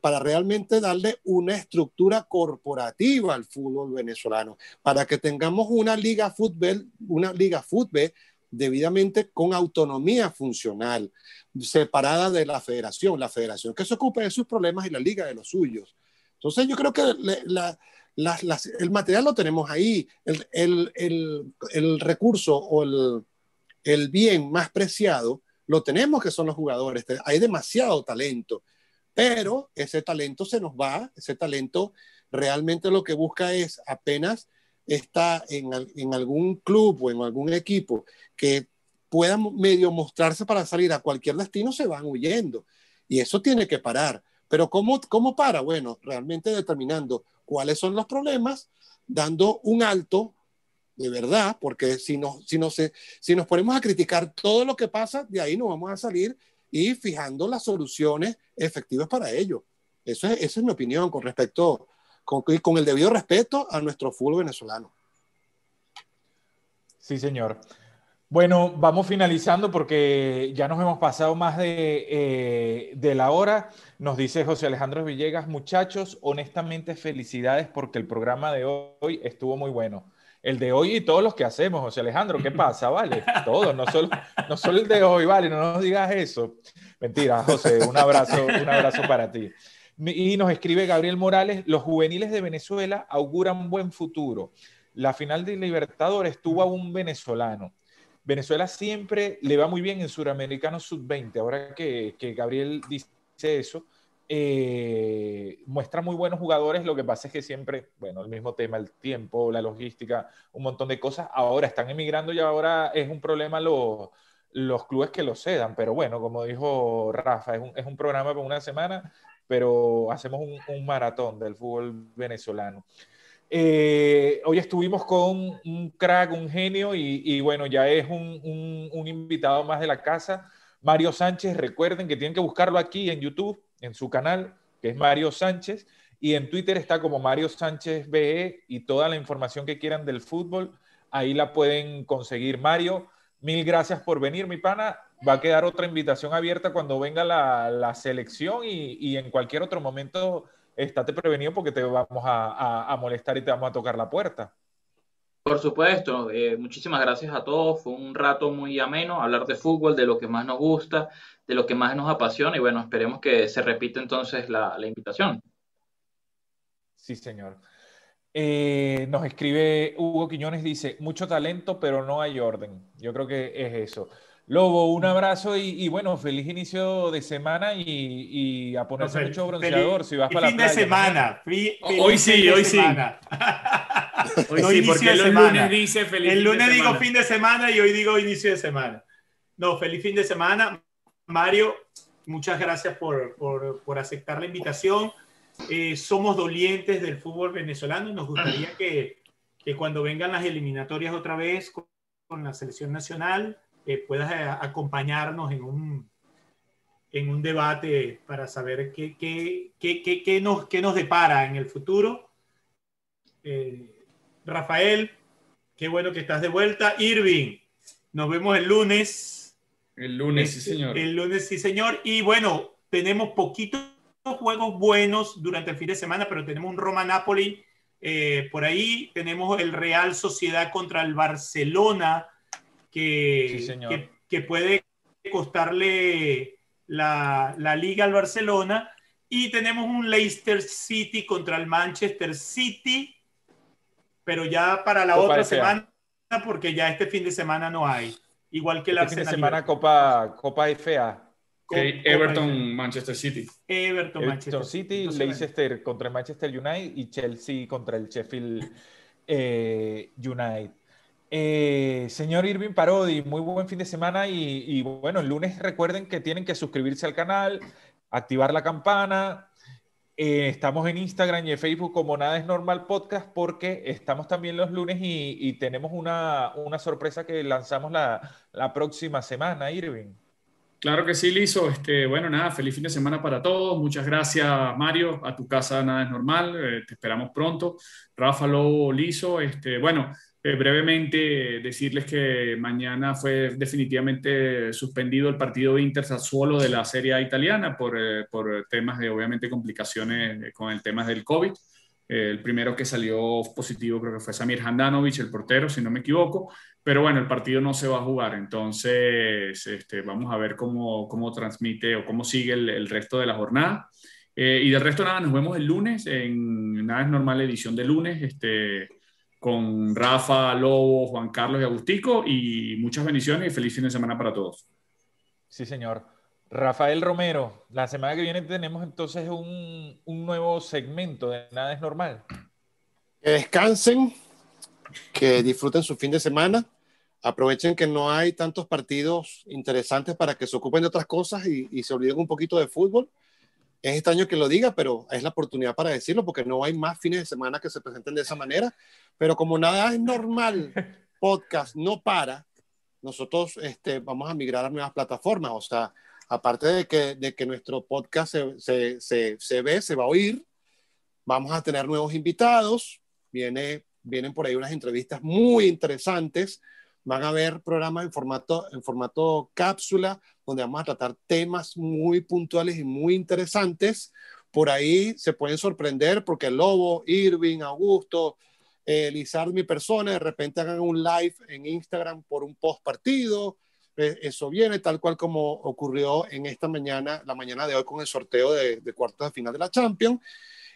para realmente darle una estructura corporativa al fútbol venezolano, para que tengamos una liga fútbol, una liga fútbol debidamente con autonomía funcional, separada de la federación, la federación que se ocupe de sus problemas y la liga de los suyos. Entonces yo creo que el material lo tenemos ahí, el, recurso o el, bien más preciado lo tenemos que son los jugadores, hay demasiado talento, pero ese talento se nos va, ese talento realmente lo que busca es apenas está en, en algún club o en algún equipo que puedan medio mostrarse para salir a cualquier destino, se van huyendo. Y eso tiene que parar. Pero ¿cómo, cómo para? Bueno, realmente determinando cuáles son los problemas, dando un alto de verdad, porque si, no, si, no se, si nos ponemos a criticar todo lo que pasa, de ahí nos vamos a salir y fijando las soluciones efectivas para ello. Eso es, esa es mi opinión con respecto, con, el debido respeto a nuestro fútbol venezolano. Sí, señor. Bueno, vamos finalizando porque ya nos hemos pasado más de, eh, la hora. Nos dice José Alejandro Villegas, muchachos, honestamente felicidades porque el programa de hoy estuvo muy bueno. El de hoy y todos los que hacemos, José Alejandro, ¿qué pasa? Vale, todos, no solo, no solo el de hoy, vale, no nos digas eso. Mentira, José, un abrazo, un abrazo para ti. Y nos escribe Gabriel Morales, los juveniles de Venezuela auguran buen futuro. La final de Libertadores tuvo a un venezolano Venezuela siempre le va muy bien en Suramericano Sub-20. Ahora que, Gabriel dice eso, eh, muestra muy buenos jugadores. Lo que pasa es que siempre, bueno, el mismo tema, el tiempo, la logística, un montón de cosas. Ahora están emigrando y ahora es un problema los, los clubes que lo cedan. Pero bueno, como dijo Rafa, es un, es un programa por una semana, pero hacemos un, maratón del fútbol venezolano. Eh, hoy estuvimos con un crack, un genio y, bueno, ya es un, un, invitado más de la casa, Mario Sánchez. Recuerden que tienen que buscarlo aquí en YouTube, en su canal, que es Mario Sánchez, y en Twitter está como Mario Sánchez BE y toda la información que quieran del fútbol, ahí la pueden conseguir. Mario, mil gracias por venir, mi pana. Va a quedar otra invitación abierta cuando venga la, la selección y, y en cualquier otro momento estate prevenido porque te vamos a, molestar y te vamos a tocar la puerta. Por supuesto, eh, muchísimas gracias a todos. Fue un rato muy ameno hablar de fútbol, de lo que más nos gusta, de lo que más nos apasiona y bueno, esperemos que se repita entonces la, invitación. Sí, señor. Eh, nos escribe Hugo Quiñones, dice, mucho talento, pero no hay orden. Yo creo que es eso. Lobo, un abrazo y, bueno, feliz inicio de semana y, a ponerse mucho bronceador si vas para la playa. Fin de semana. hoy sí, hoy sí. hoy sí, porque el lunes dice feliz El lunes digo fin de semana y hoy digo inicio de semana. No, feliz fin de semana. Mario, muchas gracias por, por, aceptar la invitación. Eh, somos dolientes del fútbol venezolano. Nos gustaría que, que cuando vengan las eliminatorias otra vez con la selección nacional, puedas eh, acompañarnos en un, en un debate para saber qué, qué, qué, qué nos, qué nos depara en el futuro. Eh, Rafael, qué bueno que estás de vuelta. Irving, nos vemos el lunes. El lunes, sí, señor. El lunes, sí, señor. Y bueno, tenemos poquitos juegos buenos durante el fin de semana, pero tenemos un Roma-Napoli eh, por ahí. Tenemos el Real Sociedad contra el Barcelona que, que, puede costarle la, la, liga al Barcelona. Y tenemos un Leicester City contra el Manchester City, pero ya para la otra semana, porque ya este fin de semana no hay. Igual que la este fin de semana Copa, Copa FA. Everton, Manchester City. Everton, Manchester City, Leicester contra el Manchester United y Chelsea contra el Sheffield eh, United. Eh, señor Irving Parodi, muy buen fin de semana y, bueno, el lunes recuerden que tienen que suscribirse al canal, activar la campana. Eh, estamos en Instagram y Facebook como Nada es Normal Podcast porque estamos también los lunes y, tenemos una, sorpresa que lanzamos la, próxima semana, Irving. Claro que sí, Lizo. Este, bueno, nada, feliz fin de semana para todos. Muchas gracias, Mario. A tu casa nada es normal. Eh, te esperamos pronto. Rafa Lobo, Lizo. Este, bueno, Eh, brevemente decirles que mañana fue definitivamente suspendido el partido Inter Sassuolo de la Serie A italiana por, eh, por temas de, obviamente, complicaciones con el tema del COVID. Eh, el primero que salió positivo creo que fue Samir Handanovic, el portero, si no me equivoco. Pero bueno, el partido no se va a jugar, entonces este, vamos a ver cómo, cómo transmite o cómo sigue el, el resto de la jornada. y del resto nada, nos vemos el lunes en Nada es Normal edición de lunes. Este, con Rafa, Lobo, Juan Carlos y Agustico y muchas bendiciones y feliz fin de semana para todos. Sí, señor. Rafael Romero, la semana que viene tenemos entonces un, un nuevo segmento de Nada es Normal. Que descansen, que disfruten su fin de semana, aprovechen que no hay tantos partidos interesantes para que se ocupen de otras cosas y, y se olviden un poquito de fútbol es extraño que lo diga, pero es la oportunidad para decirlo porque no hay más fines de semana que se presenten de esa manera. Pero como nada es normal, podcast no para, nosotros este, vamos a migrar a nuevas plataformas. O sea, aparte de que, de que nuestro podcast se, se, se, se ve, se va a oír, vamos a tener nuevos invitados. Viene, vienen por ahí unas entrevistas muy interesantes van a haber programas en formato, en formato cápsula, donde vamos a tratar temas muy puntuales y muy interesantes. Por ahí se pueden sorprender porque Lobo, Irving, Augusto, eh, Lizard, mi persona, de repente hagan un live en Instagram por un post partido. Eh, eso viene tal cual como ocurrió en esta mañana, la mañana de hoy con el sorteo de, de cuartos de final de la Champions.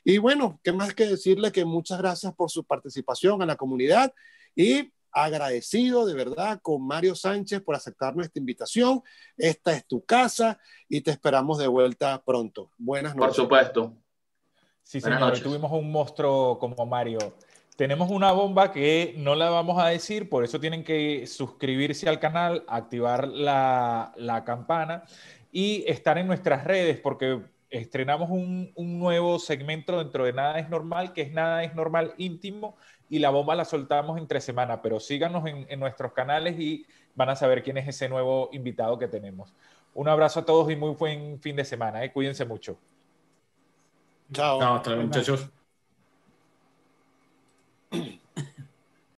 Y bueno, ¿qué más que decirle que muchas gracias por su participación a la comunidad y agradecido de verdad con Mario Sánchez por aceptar nuestra invitación. Esta es tu casa y te esperamos de vuelta pronto. Buenas noches. Por supuesto. Sí, señor, tuvimos un monstruo como Mario. Tenemos una bomba que no la vamos a decir, por eso tienen que suscribirse al canal, activar la, la campana y estar en nuestras redes, porque estrenamos un, un, nuevo segmento dentro de Nada es Normal, que es Nada es Normal íntimo, y la bomba la soltamos entre semana, pero síganos en, nuestros canales y van a saber quién es ese nuevo invitado que tenemos. Un abrazo a todos y muy buen fin de semana. ¿eh? Cuídense mucho. Chao. Chao, hasta luego, muchachos.